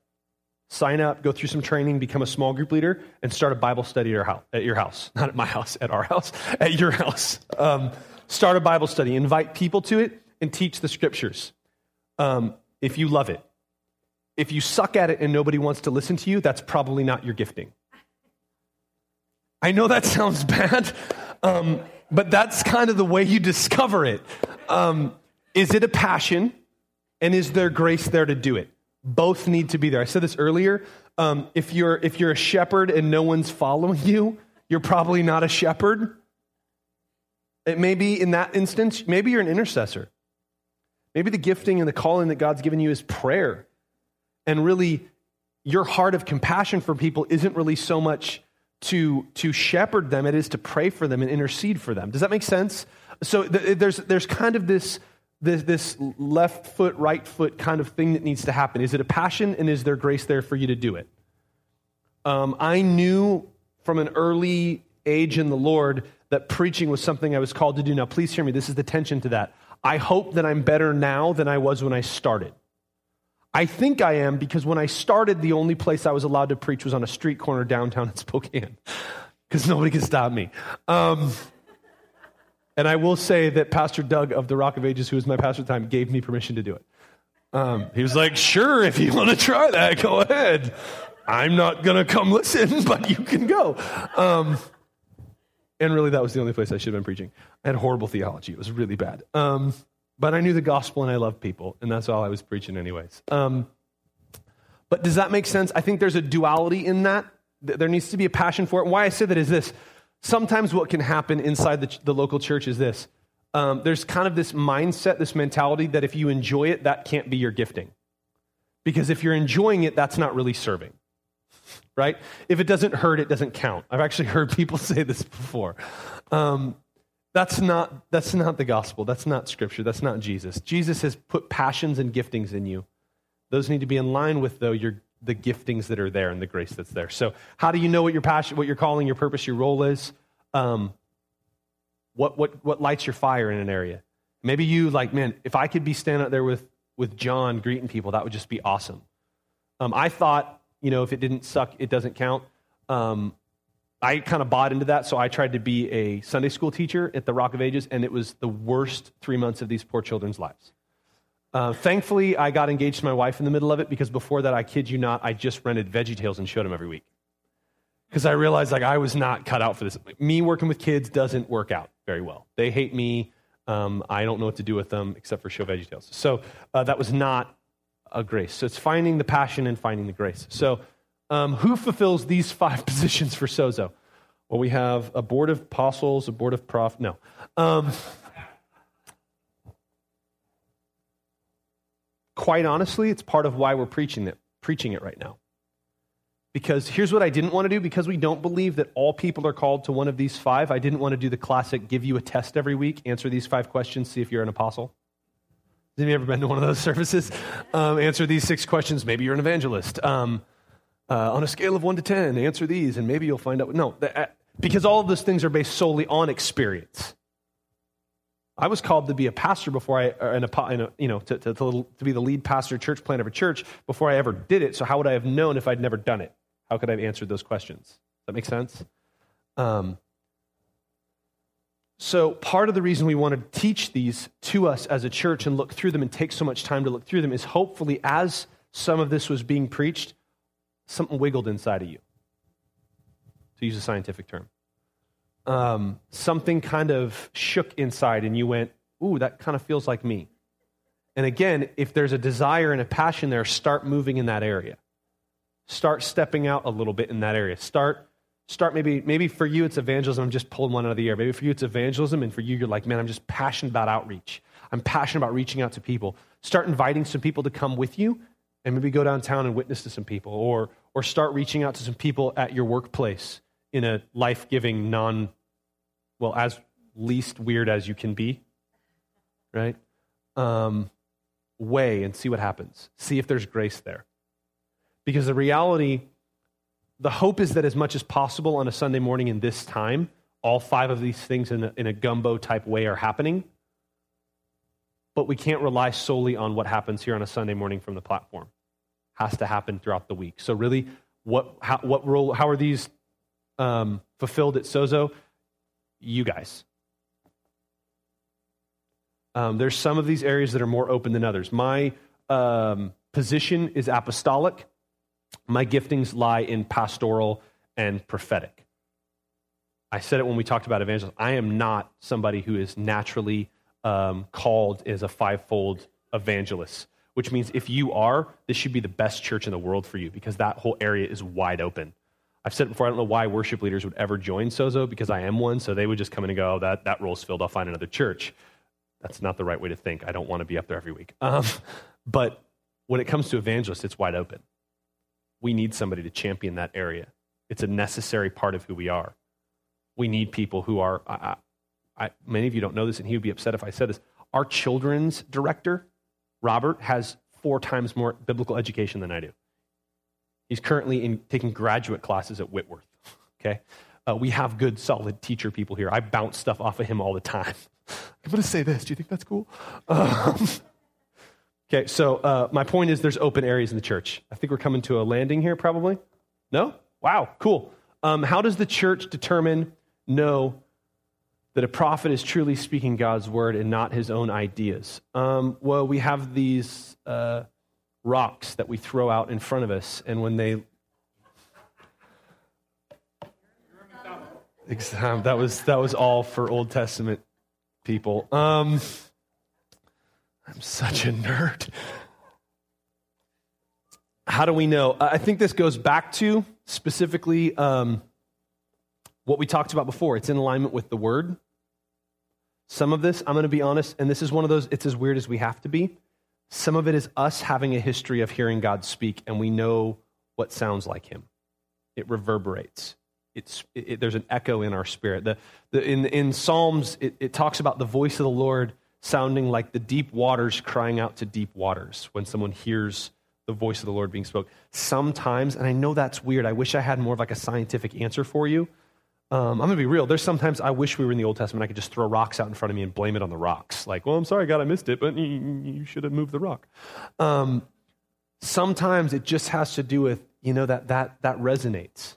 Sign up, go through some training, become a small group leader, and start a Bible study at your house. At your house. Not at my house, at our house, at your house. Um, start a Bible study. Invite people to it and teach the scriptures um, if you love it. If you suck at it and nobody wants to listen to you, that's probably not your gifting. I know that sounds bad, um, but that's kind of the way you discover it. Um, is it a passion? And is there grace there to do it? Both need to be there. I said this earlier. Um, if, you're, if you're a shepherd and no one's following you, you're probably not a shepherd. It may be in that instance, maybe you're an intercessor. Maybe the gifting and the calling that God's given you is prayer. And really, your heart of compassion for people isn't really so much to, to shepherd them, it is to pray for them and intercede for them. Does that make sense? So th- there's, there's kind of this, this, this left foot, right foot kind of thing that needs to happen. Is it a passion and is there grace there for you to do it? Um, I knew from an early age in the Lord that preaching was something I was called to do. Now, please hear me. This is the tension to that. I hope that I'm better now than I was when I started. I think I am because when I started, the only place I was allowed to preach was on a street corner downtown in Spokane because nobody could stop me. Um, and I will say that Pastor Doug of the Rock of Ages, who was my pastor at the time, gave me permission to do it. Um, he was like, sure, if you want to try that, go ahead. I'm not going to come listen, but you can go. Um, and really, that was the only place I should have been preaching. I had horrible theology, it was really bad. Um, but I knew the gospel and I loved people, and that's all I was preaching, anyways. Um, but does that make sense? I think there's a duality in that. There needs to be a passion for it. Why I say that is this sometimes what can happen inside the, the local church is this um, there's kind of this mindset, this mentality that if you enjoy it, that can't be your gifting. Because if you're enjoying it, that's not really serving. Right? If it doesn't hurt, it doesn't count. I've actually heard people say this before. Um, that's not, that's not the gospel. That's not scripture. That's not Jesus. Jesus has put passions and giftings in you. Those need to be in line with, though, your, the giftings that are there and the grace that's there. So, how do you know what your passion, what your calling, your purpose, your role is? Um, what, what, what lights your fire in an area? Maybe you, like, man, if I could be standing out there with, with John greeting people, that would just be awesome. Um, I thought, you know, if it didn't suck, it doesn't count. Um, I kind of bought into that, so I tried to be a Sunday school teacher at the Rock of Ages, and it was the worst three months of these poor children's lives. Uh, thankfully, I got engaged to my wife in the middle of it because before that, I kid you not, I just rented Veggie Tales and showed them every week. Because I realized like I was not cut out for this. Me working with kids doesn't work out very well. They hate me. Um, I don't know what to do with them except for show Veggie Tales. So uh, that was not a grace. So it's finding the passion and finding the grace. So um, who fulfills these five positions for Sozo? Well, we have a board of apostles, a board of prophets. No. Um, quite honestly, it's part of why we're preaching it, preaching it right now. Because here's what I didn't want to do because we don't believe that all people are called to one of these five. I didn't want to do the classic give you a test every week, answer these five questions, see if you're an apostle. Has you ever been to one of those services? Um, answer these six questions, maybe you're an evangelist. Um, uh, on a scale of one to 10, answer these, and maybe you'll find out. No, uh, because all of those things are based solely on experience. I was called to be a pastor before I, and a, you know, to, to, to, be the lead pastor, church plant of a church before I ever did it. So how would I have known if I'd never done it? How could I have answered those questions? Does that make sense? Um, so part of the reason we want to teach these to us as a church and look through them and take so much time to look through them is hopefully as some of this was being preached, something wiggled inside of you, to use a scientific term. Um, something kind of shook inside, and you went, Ooh, that kind of feels like me. And again, if there's a desire and a passion there, start moving in that area. Start stepping out a little bit in that area. Start, start maybe, maybe for you it's evangelism. I'm just pulling one out of the air. Maybe for you it's evangelism, and for you you're like, man, I'm just passionate about outreach. I'm passionate about reaching out to people. Start inviting some people to come with you and maybe go downtown and witness to some people or, or start reaching out to some people at your workplace in a life giving, non, well, as least weird as you can be, right? Um, way and see what happens. See if there's grace there. Because the reality, the hope is that as much as possible on a Sunday morning in this time, all five of these things in a, in a gumbo type way are happening but we can't rely solely on what happens here on a Sunday morning from the platform. Has to happen throughout the week. So really, what how, what role? How are these um, fulfilled at Sozo? You guys. Um, there's some of these areas that are more open than others. My um, position is apostolic. My giftings lie in pastoral and prophetic. I said it when we talked about evangelism. I am not somebody who is naturally um, called as a fivefold evangelist, which means if you are, this should be the best church in the world for you because that whole area is wide open. I've said it before, I don't know why worship leaders would ever join Sozo because I am one, so they would just come in and go, oh, that, that role's filled, I'll find another church. That's not the right way to think. I don't want to be up there every week. Um, but when it comes to evangelists, it's wide open. We need somebody to champion that area. It's a necessary part of who we are. We need people who are, I, I, many of you don't know this, and he would be upset if I said this. Our children's director, Robert, has four times more biblical education than I do. He's currently in, taking graduate classes at Whitworth. Okay? Uh, we have good, solid teacher people here. I bounce stuff off of him all the time. I'm going to say this. Do you think that's cool? Um, okay, so uh, my point is there's open areas in the church. I think we're coming to a landing here, probably. No? Wow, cool. Um, how does the church determine, know, that a prophet is truly speaking God's word and not his own ideas? Um, well, we have these uh, rocks that we throw out in front of us, and when they. That was, that was all for Old Testament people. Um, I'm such a nerd. How do we know? I think this goes back to specifically um, what we talked about before. It's in alignment with the word. Some of this, I'm going to be honest, and this is one of those, it's as weird as we have to be. Some of it is us having a history of hearing God speak, and we know what sounds like Him. It reverberates. It's, it, there's an echo in our spirit. The, the, in, in Psalms, it, it talks about the voice of the Lord sounding like the deep waters crying out to deep waters when someone hears the voice of the Lord being spoke. Sometimes, and I know that's weird, I wish I had more of like a scientific answer for you. Um, I'm going to be real. There's sometimes I wish we were in the Old Testament. I could just throw rocks out in front of me and blame it on the rocks. Like, well, I'm sorry, God, I missed it, but you, should have moved the rock. Um, sometimes it just has to do with, you know, that, that, that resonates.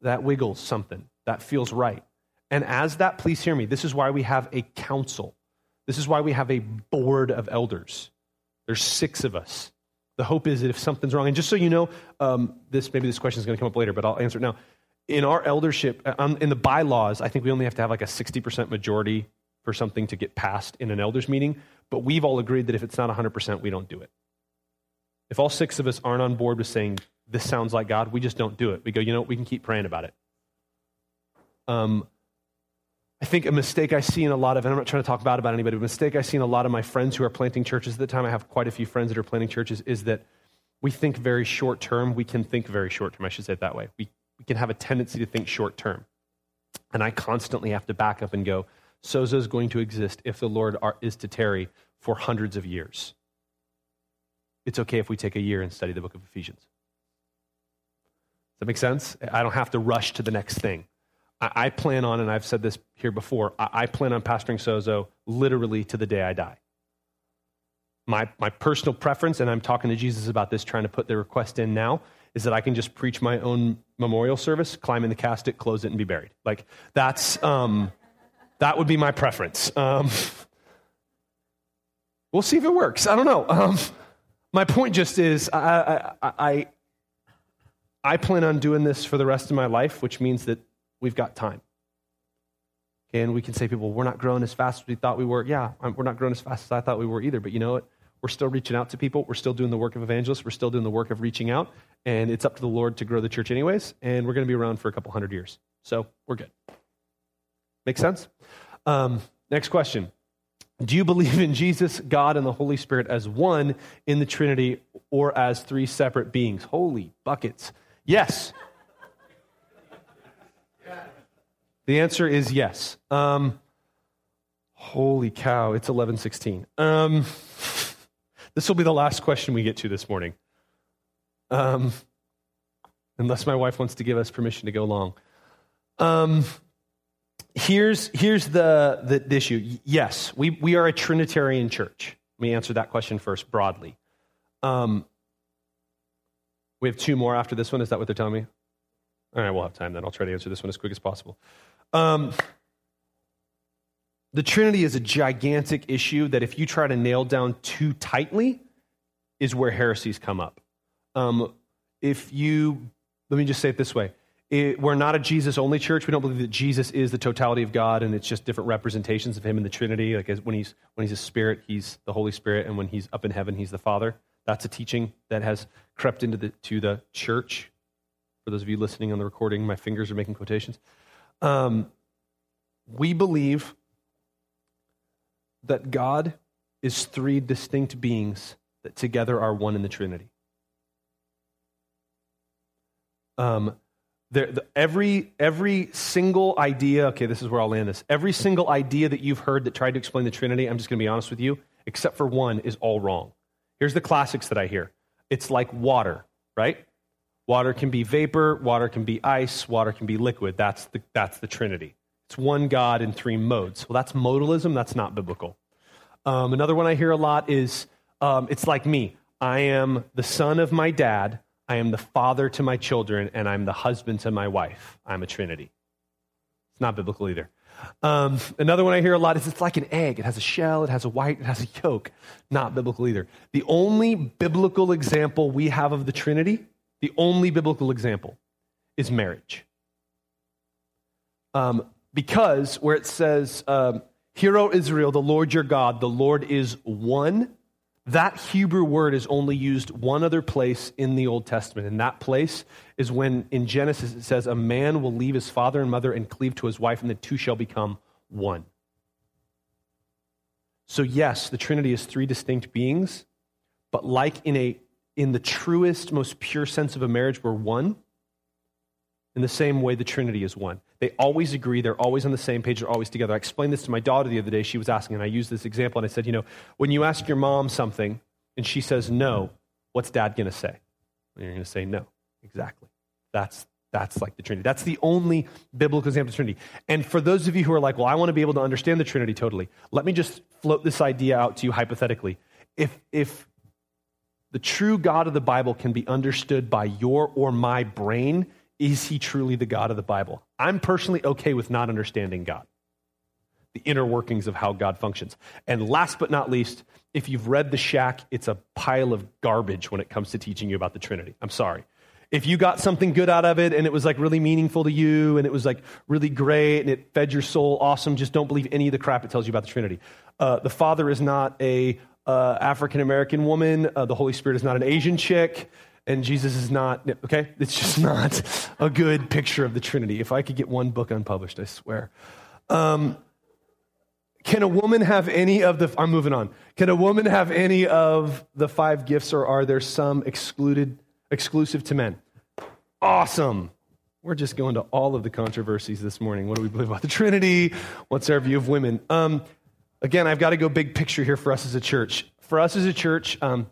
that wiggles something. That feels right. And as that, please hear me. This is why we have a council. This is why we have a board of elders. There's six of us. The hope is that if something's wrong, and just so you know, um, this maybe this question is going to come up later, but I'll answer it now. In our eldership, uh, um, in the bylaws, I think we only have to have like a 60% majority for something to get passed in an elders meeting, but we've all agreed that if it's not 100%, we don't do it. If all six of us aren't on board with saying, this sounds like God, we just don't do it. We go, you know, we can keep praying about it. Um, I think a mistake I see in a lot of, and I'm not trying to talk bad about anybody, but a mistake I see in a lot of my friends who are planting churches at the time, I have quite a few friends that are planting churches, is that we think very short term. We can think very short term, I should say it that way. We, we can have a tendency to think short term. And I constantly have to back up and go, Sozo is going to exist if the Lord are, is to tarry for hundreds of years. It's okay if we take a year and study the book of Ephesians. Does that make sense? I don't have to rush to the next thing. I, plan on, and I've said this here before, I, plan on pastoring Sozo literally to the day I die. My, my personal preference, and I'm talking to Jesus about this, trying to put the request in now, is that I can just preach my own memorial service, climb in the casket, close it, and be buried. Like, that's, um, that would be my preference. Um, we'll see if it works. I don't know. Um, my point just is I, I, I, I plan on doing this for the rest of my life, which means that we've got time. And we can say, people, we're not growing as fast as we thought we were. Yeah, we're not growing as fast as I thought we were either. But you know what? We're still reaching out to people. We're still doing the work of evangelists. We're still doing the work of reaching out. And it's up to the Lord to grow the church, anyways. And we're going to be around for a couple hundred years. So we're good. Make sense? Um, next question Do you believe in Jesus, God, and the Holy Spirit as one in the Trinity or as three separate beings? Holy buckets. Yes. The answer is yes. Um, holy cow, it's 1116. Um, this will be the last question we get to this morning. Um, unless my wife wants to give us permission to go long. Um, here's here's the, the, the, issue. Yes, we, we are a Trinitarian church. Let me answer that question first broadly. Um, we have two more after this one. Is that what they're telling me? All right, we'll have time then. I'll try to answer this one as quick as possible. Um, the Trinity is a gigantic issue that if you try to nail down too tightly, is where heresies come up. Um, if you, let me just say it this way it, we're not a Jesus only church. We don't believe that Jesus is the totality of God and it's just different representations of Him in the Trinity. Like when he's, when he's a spirit, He's the Holy Spirit, and when He's up in heaven, He's the Father. That's a teaching that has crept into the, to the church. For those of you listening on the recording, my fingers are making quotations. Um, we believe that God is three distinct beings that together are one in the Trinity. Um, there, the, every, every single idea, okay, this is where I'll land this. Every single idea that you've heard that tried to explain the Trinity, I'm just going to be honest with you, except for one, is all wrong. Here's the classics that I hear it's like water, right? Water can be vapor, water can be ice, water can be liquid. That's the, that's the Trinity. It's one God in three modes. Well, that's modalism. That's not biblical. Um, another one I hear a lot is um, it's like me. I am the son of my dad, I am the father to my children, and I'm the husband to my wife. I'm a Trinity. It's not biblical either. Um, another one I hear a lot is it's like an egg. It has a shell, it has a white, it has a yolk. Not biblical either. The only biblical example we have of the Trinity the only biblical example is marriage. Um, because where it says, um, Hear, O Israel, the Lord your God, the Lord is one, that Hebrew word is only used one other place in the Old Testament. And that place is when in Genesis it says, A man will leave his father and mother and cleave to his wife, and the two shall become one. So, yes, the Trinity is three distinct beings, but like in a in the truest, most pure sense of a marriage, we're one. In the same way, the Trinity is one. They always agree. They're always on the same page. They're always together. I explained this to my daughter the other day. She was asking, and I used this example, and I said, you know, when you ask your mom something and she says no, what's dad going to say? And you're going to say no. Exactly. That's, that's like the Trinity. That's the only biblical example of Trinity. And for those of you who are like, well, I want to be able to understand the Trinity totally, let me just float this idea out to you hypothetically. If, if the true God of the Bible can be understood by your or my brain, is he truly the God of the Bible? I'm personally okay with not understanding God, the inner workings of how God functions. And last but not least, if you've read The Shack, it's a pile of garbage when it comes to teaching you about the Trinity. I'm sorry. If you got something good out of it and it was like really meaningful to you and it was like really great and it fed your soul, awesome, just don't believe any of the crap it tells you about the Trinity. Uh, the Father is not a uh, African American woman. Uh, the Holy Spirit is not an Asian chick and Jesus is not, okay? It's just not a good picture of the Trinity. If I could get one book unpublished, I swear. Um, can a woman have any of the, I'm moving on. Can a woman have any of the five gifts or are there some excluded, exclusive to men? Awesome. We're just going to all of the controversies this morning. What do we believe about the Trinity? What's our view of women? Um, again, I've got to go big picture here for us as a church. For us as a church, um,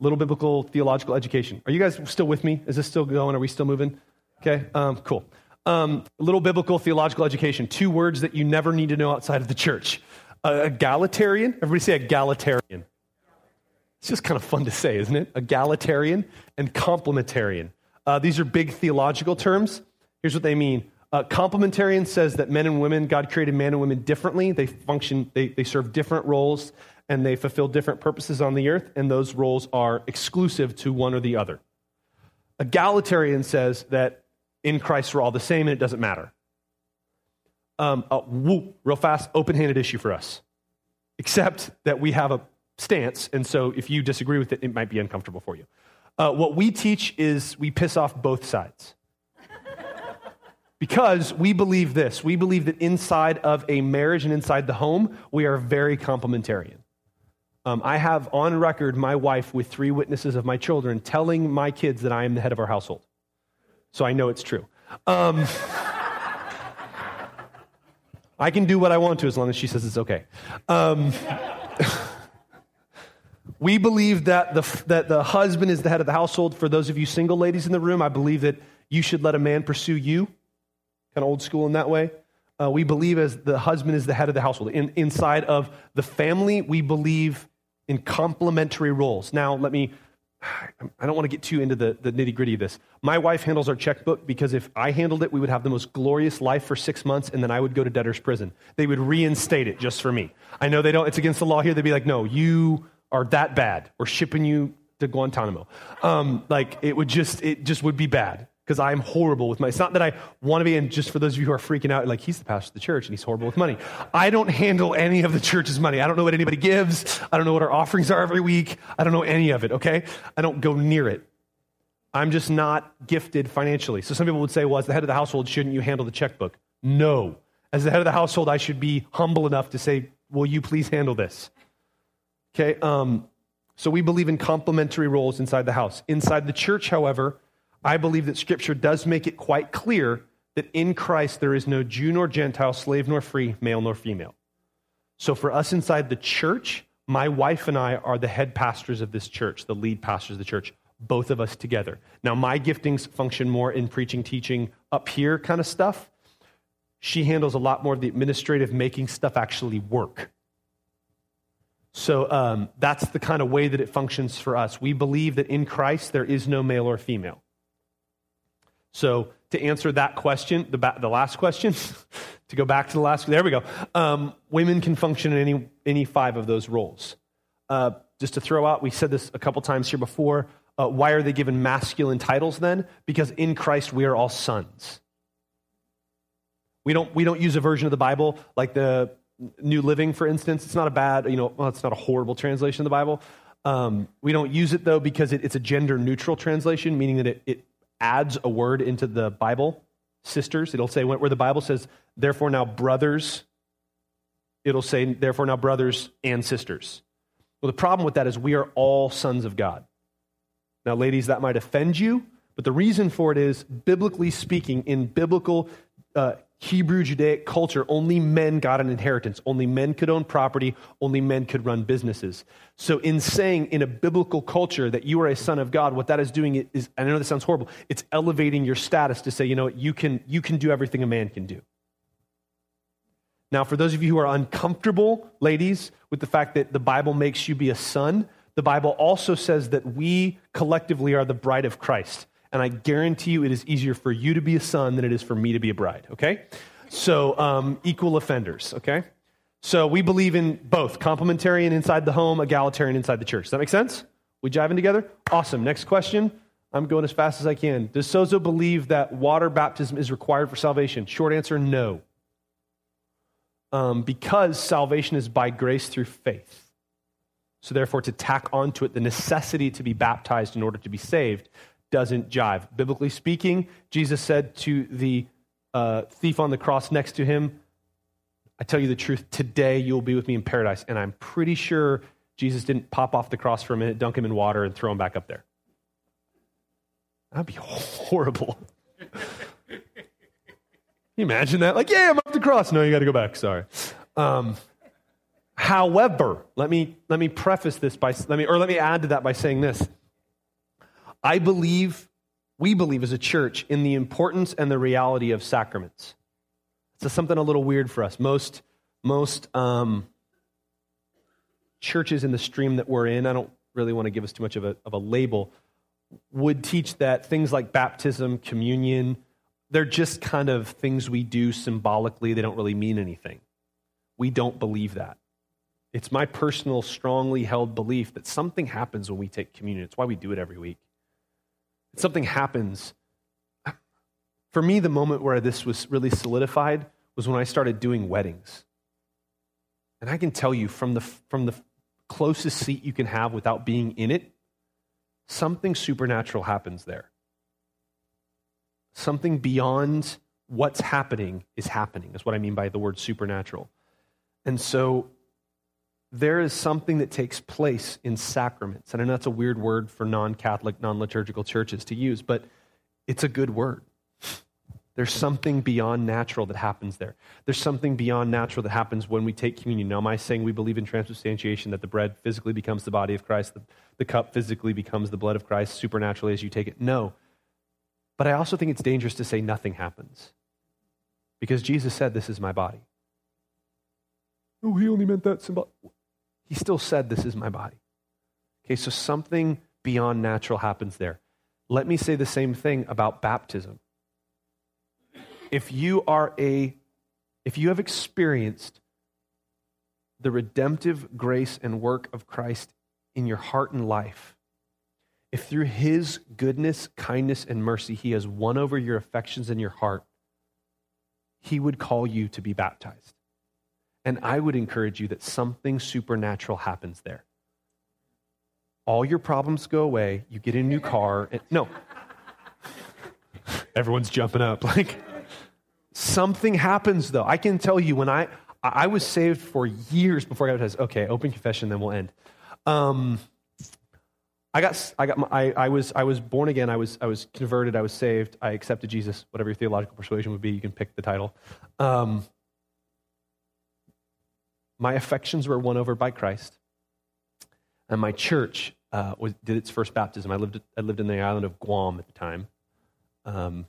little biblical theological education. Are you guys still with me? Is this still going? Are we still moving? Okay, um, cool. Um, little biblical theological education. Two words that you never need to know outside of the church. Uh, egalitarian. Everybody say egalitarian. It's just kind of fun to say, isn't it? Egalitarian and complementarian. Uh, these are big theological terms. Here's what they mean. Uh, complementarian says that men and women, God created man and women differently. They function, they, they serve different roles and they fulfill different purposes on the earth, and those roles are exclusive to one or the other. Egalitarian says that in Christ we're all the same and it doesn't matter. Um, uh, whoop, real fast, open handed issue for us. Except that we have a stance, and so if you disagree with it, it might be uncomfortable for you. Uh, what we teach is we piss off both sides. because we believe this we believe that inside of a marriage and inside the home, we are very complementarian. Um, I have on record my wife with three witnesses of my children telling my kids that I am the head of our household. So I know it's true. Um, I can do what I want to as long as she says it's okay. Um, we believe that the, that the husband is the head of the household. For those of you single ladies in the room, I believe that you should let a man pursue you. Kind of old school in that way. Uh, we believe as the husband is the head of the household. In, inside of the family, we believe in complementary roles. Now, let me, I don't want to get too into the, the nitty gritty of this. My wife handles our checkbook because if I handled it, we would have the most glorious life for six months and then I would go to debtor's prison. They would reinstate it just for me. I know they don't, it's against the law here. They'd be like, no, you are that bad. We're shipping you to Guantanamo. Um, like, it would just, it just would be bad because I'm horrible with money. It's not that I want to be, and just for those of you who are freaking out, like, he's the pastor of the church and he's horrible with money. I don't handle any of the church's money. I don't know what anybody gives. I don't know what our offerings are every week. I don't know any of it, okay? I don't go near it. I'm just not gifted financially. So some people would say, well, as the head of the household, shouldn't you handle the checkbook? No. As the head of the household, I should be humble enough to say, will you please handle this? Okay, um, so we believe in complementary roles inside the house. Inside the church, however, I believe that Scripture does make it quite clear that in Christ there is no Jew nor Gentile, slave nor free, male nor female. So for us inside the church, my wife and I are the head pastors of this church, the lead pastors of the church, both of us together. Now, my giftings function more in preaching, teaching, up here kind of stuff. She handles a lot more of the administrative, making stuff actually work. So um, that's the kind of way that it functions for us. We believe that in Christ there is no male or female. So, to answer that question, the, ba- the last question, to go back to the last, there we go. Um, women can function in any, any five of those roles. Uh, just to throw out, we said this a couple times here before. Uh, why are they given masculine titles then? Because in Christ we are all sons. We don't, we don't use a version of the Bible like the New Living, for instance. It's not a bad, you know, well, it's not a horrible translation of the Bible. Um, we don't use it though because it, it's a gender neutral translation, meaning that it, it adds a word into the Bible, sisters. It'll say, where the Bible says, therefore now brothers, it'll say, therefore now brothers and sisters. Well, the problem with that is we are all sons of God. Now, ladies, that might offend you, but the reason for it is, biblically speaking, in biblical uh, Hebrew Judaic culture, only men got an inheritance. Only men could own property. Only men could run businesses. So, in saying in a biblical culture that you are a son of God, what that is doing is, I know this sounds horrible, it's elevating your status to say, you know, you can, you can do everything a man can do. Now, for those of you who are uncomfortable, ladies, with the fact that the Bible makes you be a son, the Bible also says that we collectively are the bride of Christ. And I guarantee you it is easier for you to be a son than it is for me to be a bride, okay? So, um, equal offenders, okay? So, we believe in both complementarian inside the home, egalitarian inside the church. Does that make sense? We jiving together? Awesome. Next question. I'm going as fast as I can. Does Sozo believe that water baptism is required for salvation? Short answer no. Um, because salvation is by grace through faith. So, therefore, to tack onto it the necessity to be baptized in order to be saved doesn't jive. Biblically speaking, Jesus said to the uh, thief on the cross next to him, I tell you the truth, today you'll be with me in paradise. And I'm pretty sure Jesus didn't pop off the cross for a minute, dunk him in water, and throw him back up there. That'd be horrible. Can you imagine that? Like, yeah, I'm up the cross. No, you got to go back. Sorry. Um, however, let me let me preface this by let me or let me add to that by saying this. I believe, we believe as a church in the importance and the reality of sacraments. It's something a little weird for us. Most most um, churches in the stream that we're in, I don't really want to give us too much of a, of a label, would teach that things like baptism, communion, they're just kind of things we do symbolically. They don't really mean anything. We don't believe that. It's my personal, strongly held belief that something happens when we take communion. It's why we do it every week. Something happens. For me, the moment where this was really solidified was when I started doing weddings. And I can tell you from the, from the closest seat you can have without being in it, something supernatural happens there. Something beyond what's happening is happening, is what I mean by the word supernatural. And so there is something that takes place in sacraments. And I know that's a weird word for non Catholic, non liturgical churches to use, but it's a good word. There's something beyond natural that happens there. There's something beyond natural that happens when we take communion. Now, am I saying we believe in transubstantiation, that the bread physically becomes the body of Christ, the, the cup physically becomes the blood of Christ supernaturally as you take it? No. But I also think it's dangerous to say nothing happens. Because Jesus said, This is my body. Oh, he only meant that symbol. He still said, This is my body. Okay, so something beyond natural happens there. Let me say the same thing about baptism if you are a if you have experienced the redemptive grace and work of Christ in your heart and life, if through his goodness, kindness, and mercy he has won over your affections and your heart, he would call you to be baptized. And I would encourage you that something supernatural happens there. All your problems go away, you get a new car. And, no. Everyone's jumping up. Like, Something happens though. I can tell you when I I was saved for years before I got baptized. Okay, open confession, then we'll end. Um, I got I got my, I, I was I was born again. I was I was converted. I was saved. I accepted Jesus. Whatever your theological persuasion would be, you can pick the title. Um, my affections were won over by Christ, and my church uh, was, did its first baptism. I lived I lived in the island of Guam at the time. Um,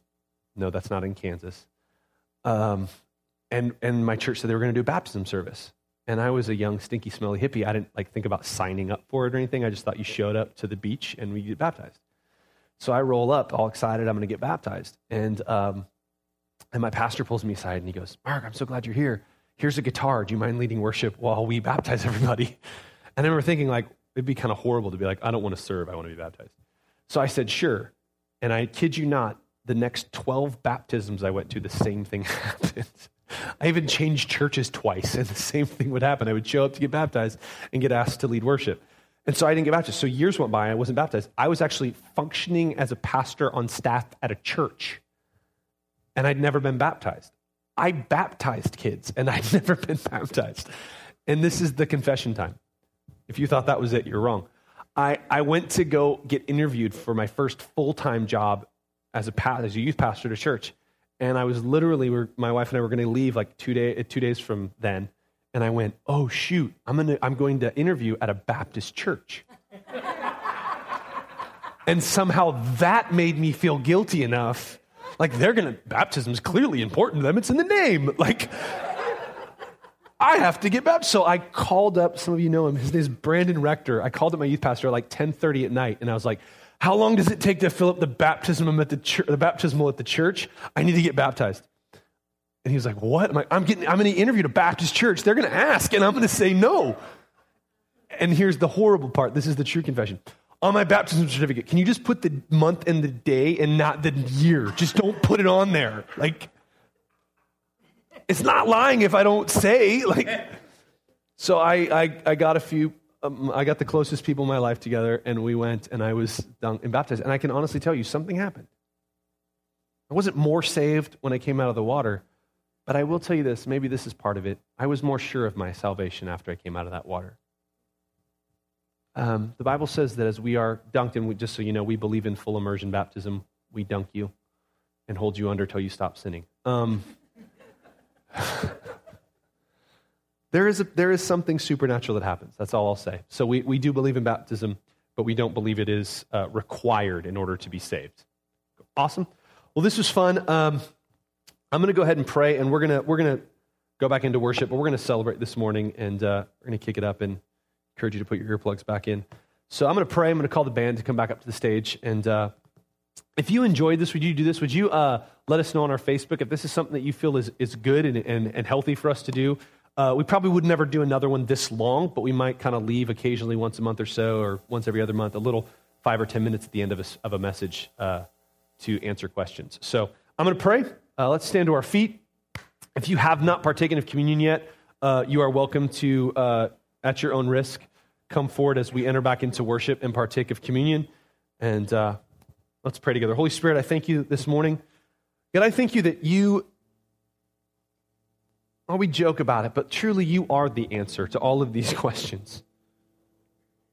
no, that's not in Kansas. Um, and, and my church said they were going to do a baptism service. And I was a young, stinky, smelly hippie. I didn't like think about signing up for it or anything. I just thought you showed up to the beach and we get baptized. So I roll up, all excited. I'm going to get baptized. And um, and my pastor pulls me aside and he goes, "Mark, I'm so glad you're here. Here's a guitar. Do you mind leading worship while we baptize everybody?" And I remember thinking like it'd be kind of horrible to be like, "I don't want to serve. I want to be baptized." So I said, "Sure." And I kid you not, the next 12 baptisms I went to, the same thing happened. I even changed churches twice, and the same thing would happen. I would show up to get baptized and get asked to lead worship. And so I didn't get baptized. So years went by, I wasn't baptized. I was actually functioning as a pastor on staff at a church, and I'd never been baptized. I baptized kids, and I'd never been baptized. And this is the confession time. If you thought that was it, you're wrong. I, I went to go get interviewed for my first full time job as a, as a youth pastor to church. And I was literally, my wife and I were going to leave like two, day, uh, two days from then. And I went, oh, shoot, I'm, gonna, I'm going to interview at a Baptist church. and somehow that made me feel guilty enough. Like, they're to, baptism is clearly important to them. It's in the name. Like, I have to get baptized. So I called up, some of you know him, his name is Brandon Rector. I called up my youth pastor at like 10.30 at night, and I was like, How long does it take to fill up the baptism at the, the baptismal at the church? I need to get baptized. And he was like, What? I'm like, I'm getting I'm to interview a Baptist church. They're to ask, and I'm to say no. And here's the horrible part. This is the true confession. On my baptism certificate, can you just put the month and the day and not the year? Just don't put it on there. Like, it's not lying if I don't say. Like, so I, I, I got a few um, I got the closest people in my life together, and we went, and I was dunked and baptized. And I can honestly tell you, something happened. I wasn't more saved when I came out of the water, but I will tell you this maybe this is part of it. I was more sure of my salvation after I came out of that water. Um, the Bible says that as we are dunked, and we, just so you know, we believe in full immersion baptism. We dunk you and hold you under till you stop sinning. Um, there, is a, there is something supernatural that happens. That's all I'll say. So we, we do believe in baptism, but we don't believe it is uh, required in order to be saved. Awesome. Well, this was fun. Um, I'm going to go ahead and pray, and we're going to we're going to go back into worship, but we're going to celebrate this morning, and uh, we're going to kick it up and encourage you to put your earplugs back in. So I'm going to pray. I'm going to call the band to come back up to the stage, and uh, if you enjoyed this, would you do this? Would you uh, let us know on our Facebook if this is something that you feel is, is good and, and, and healthy for us to do? Uh, we probably would never do another one this long, but we might kind of leave occasionally once a month or so, or once every other month, a little five or 10 minutes at the end of a, of a message uh, to answer questions. So I'm going to pray. Uh, let's stand to our feet. If you have not partaken of communion yet, uh, you are welcome to, at your own risk, come forward as we enter back into worship and partake of communion. And uh, let's pray together. Holy Spirit, I thank you this morning. God, I thank you that you well, we joke about it, but truly you are the answer to all of these questions.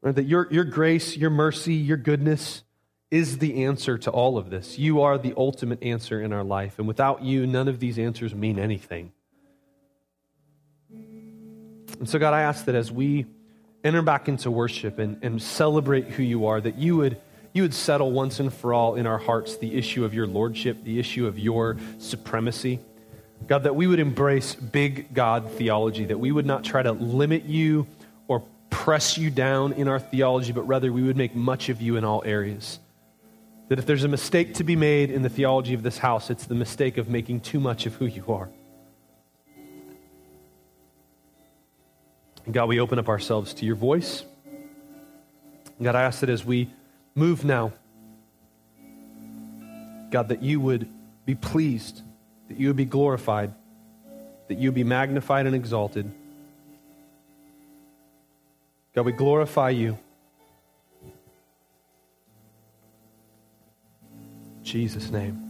Right? That your, your grace, your mercy, your goodness is the answer to all of this. You are the ultimate answer in our life. And without you, none of these answers mean anything. And so, God, I ask that as we enter back into worship and, and celebrate who you are, that you would, you would settle once and for all in our hearts the issue of your lordship, the issue of your supremacy. God, that we would embrace big God theology, that we would not try to limit you or press you down in our theology, but rather we would make much of you in all areas. That if there's a mistake to be made in the theology of this house, it's the mistake of making too much of who you are. God, we open up ourselves to your voice. God, I ask that as we move now, God, that you would be pleased that you would be glorified, that you would be magnified and exalted. God, we glorify you. Jesus' name.